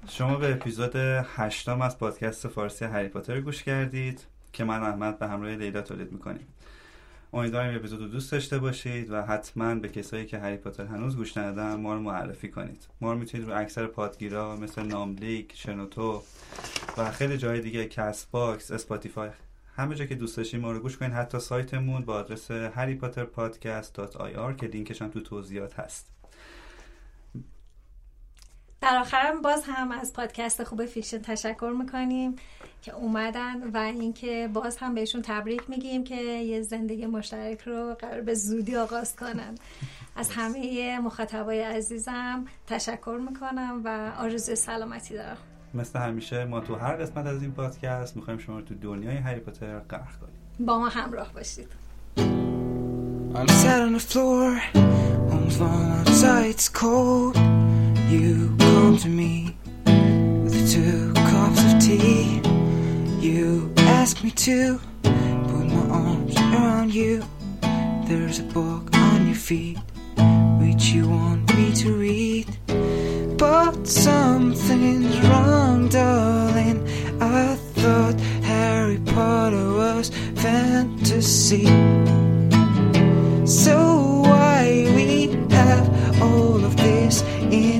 شما به اپیزود هشتم از پادکست فارسی هری پاتر گوش کردید که من احمد به همراه لیلا تولید می‌کنیم امیدوارم اپیزود رو دوست داشته باشید و حتما به کسایی که هری پاتر هنوز گوش ندادن ما رو معرفی کنید. ما رو می‌تونید رو اکثر پادگیرا مثل ناملیک شنوتو و خیلی جای دیگه Castbox Spotify همه جا که دوست داشتید ما رو گوش کنید حتی سایتمون با آدرس harrypotterpodcast.ir که لینکش هم تو توضیحات هست. در آخرم باز هم از پادکست خوب فیکشن تشکر می‌کنیم. که اومدن و اینکه باز هم بهشون تبریک میگیم که یه زندگی مشترک رو قرار به زودی آغاز کنن. از همه مخاطبای عزیزم تشکر می‌کنم و آرزوی سلامتی دارم. مثل همیشه ما تو هر قسمت از این پادکست می‌خوایم شما رو تو دنیای هری پاتر غرق کنیم. با ما همراه باشید. I'm sat on the floor, home's long outside, it's cold. You come to me with two cups of tea. You ask me to put my arms around you. There's a book on your feet, which you want me to read. But something's wrong, darling. I thought Harry Potter was fantasy. So why we have all of this in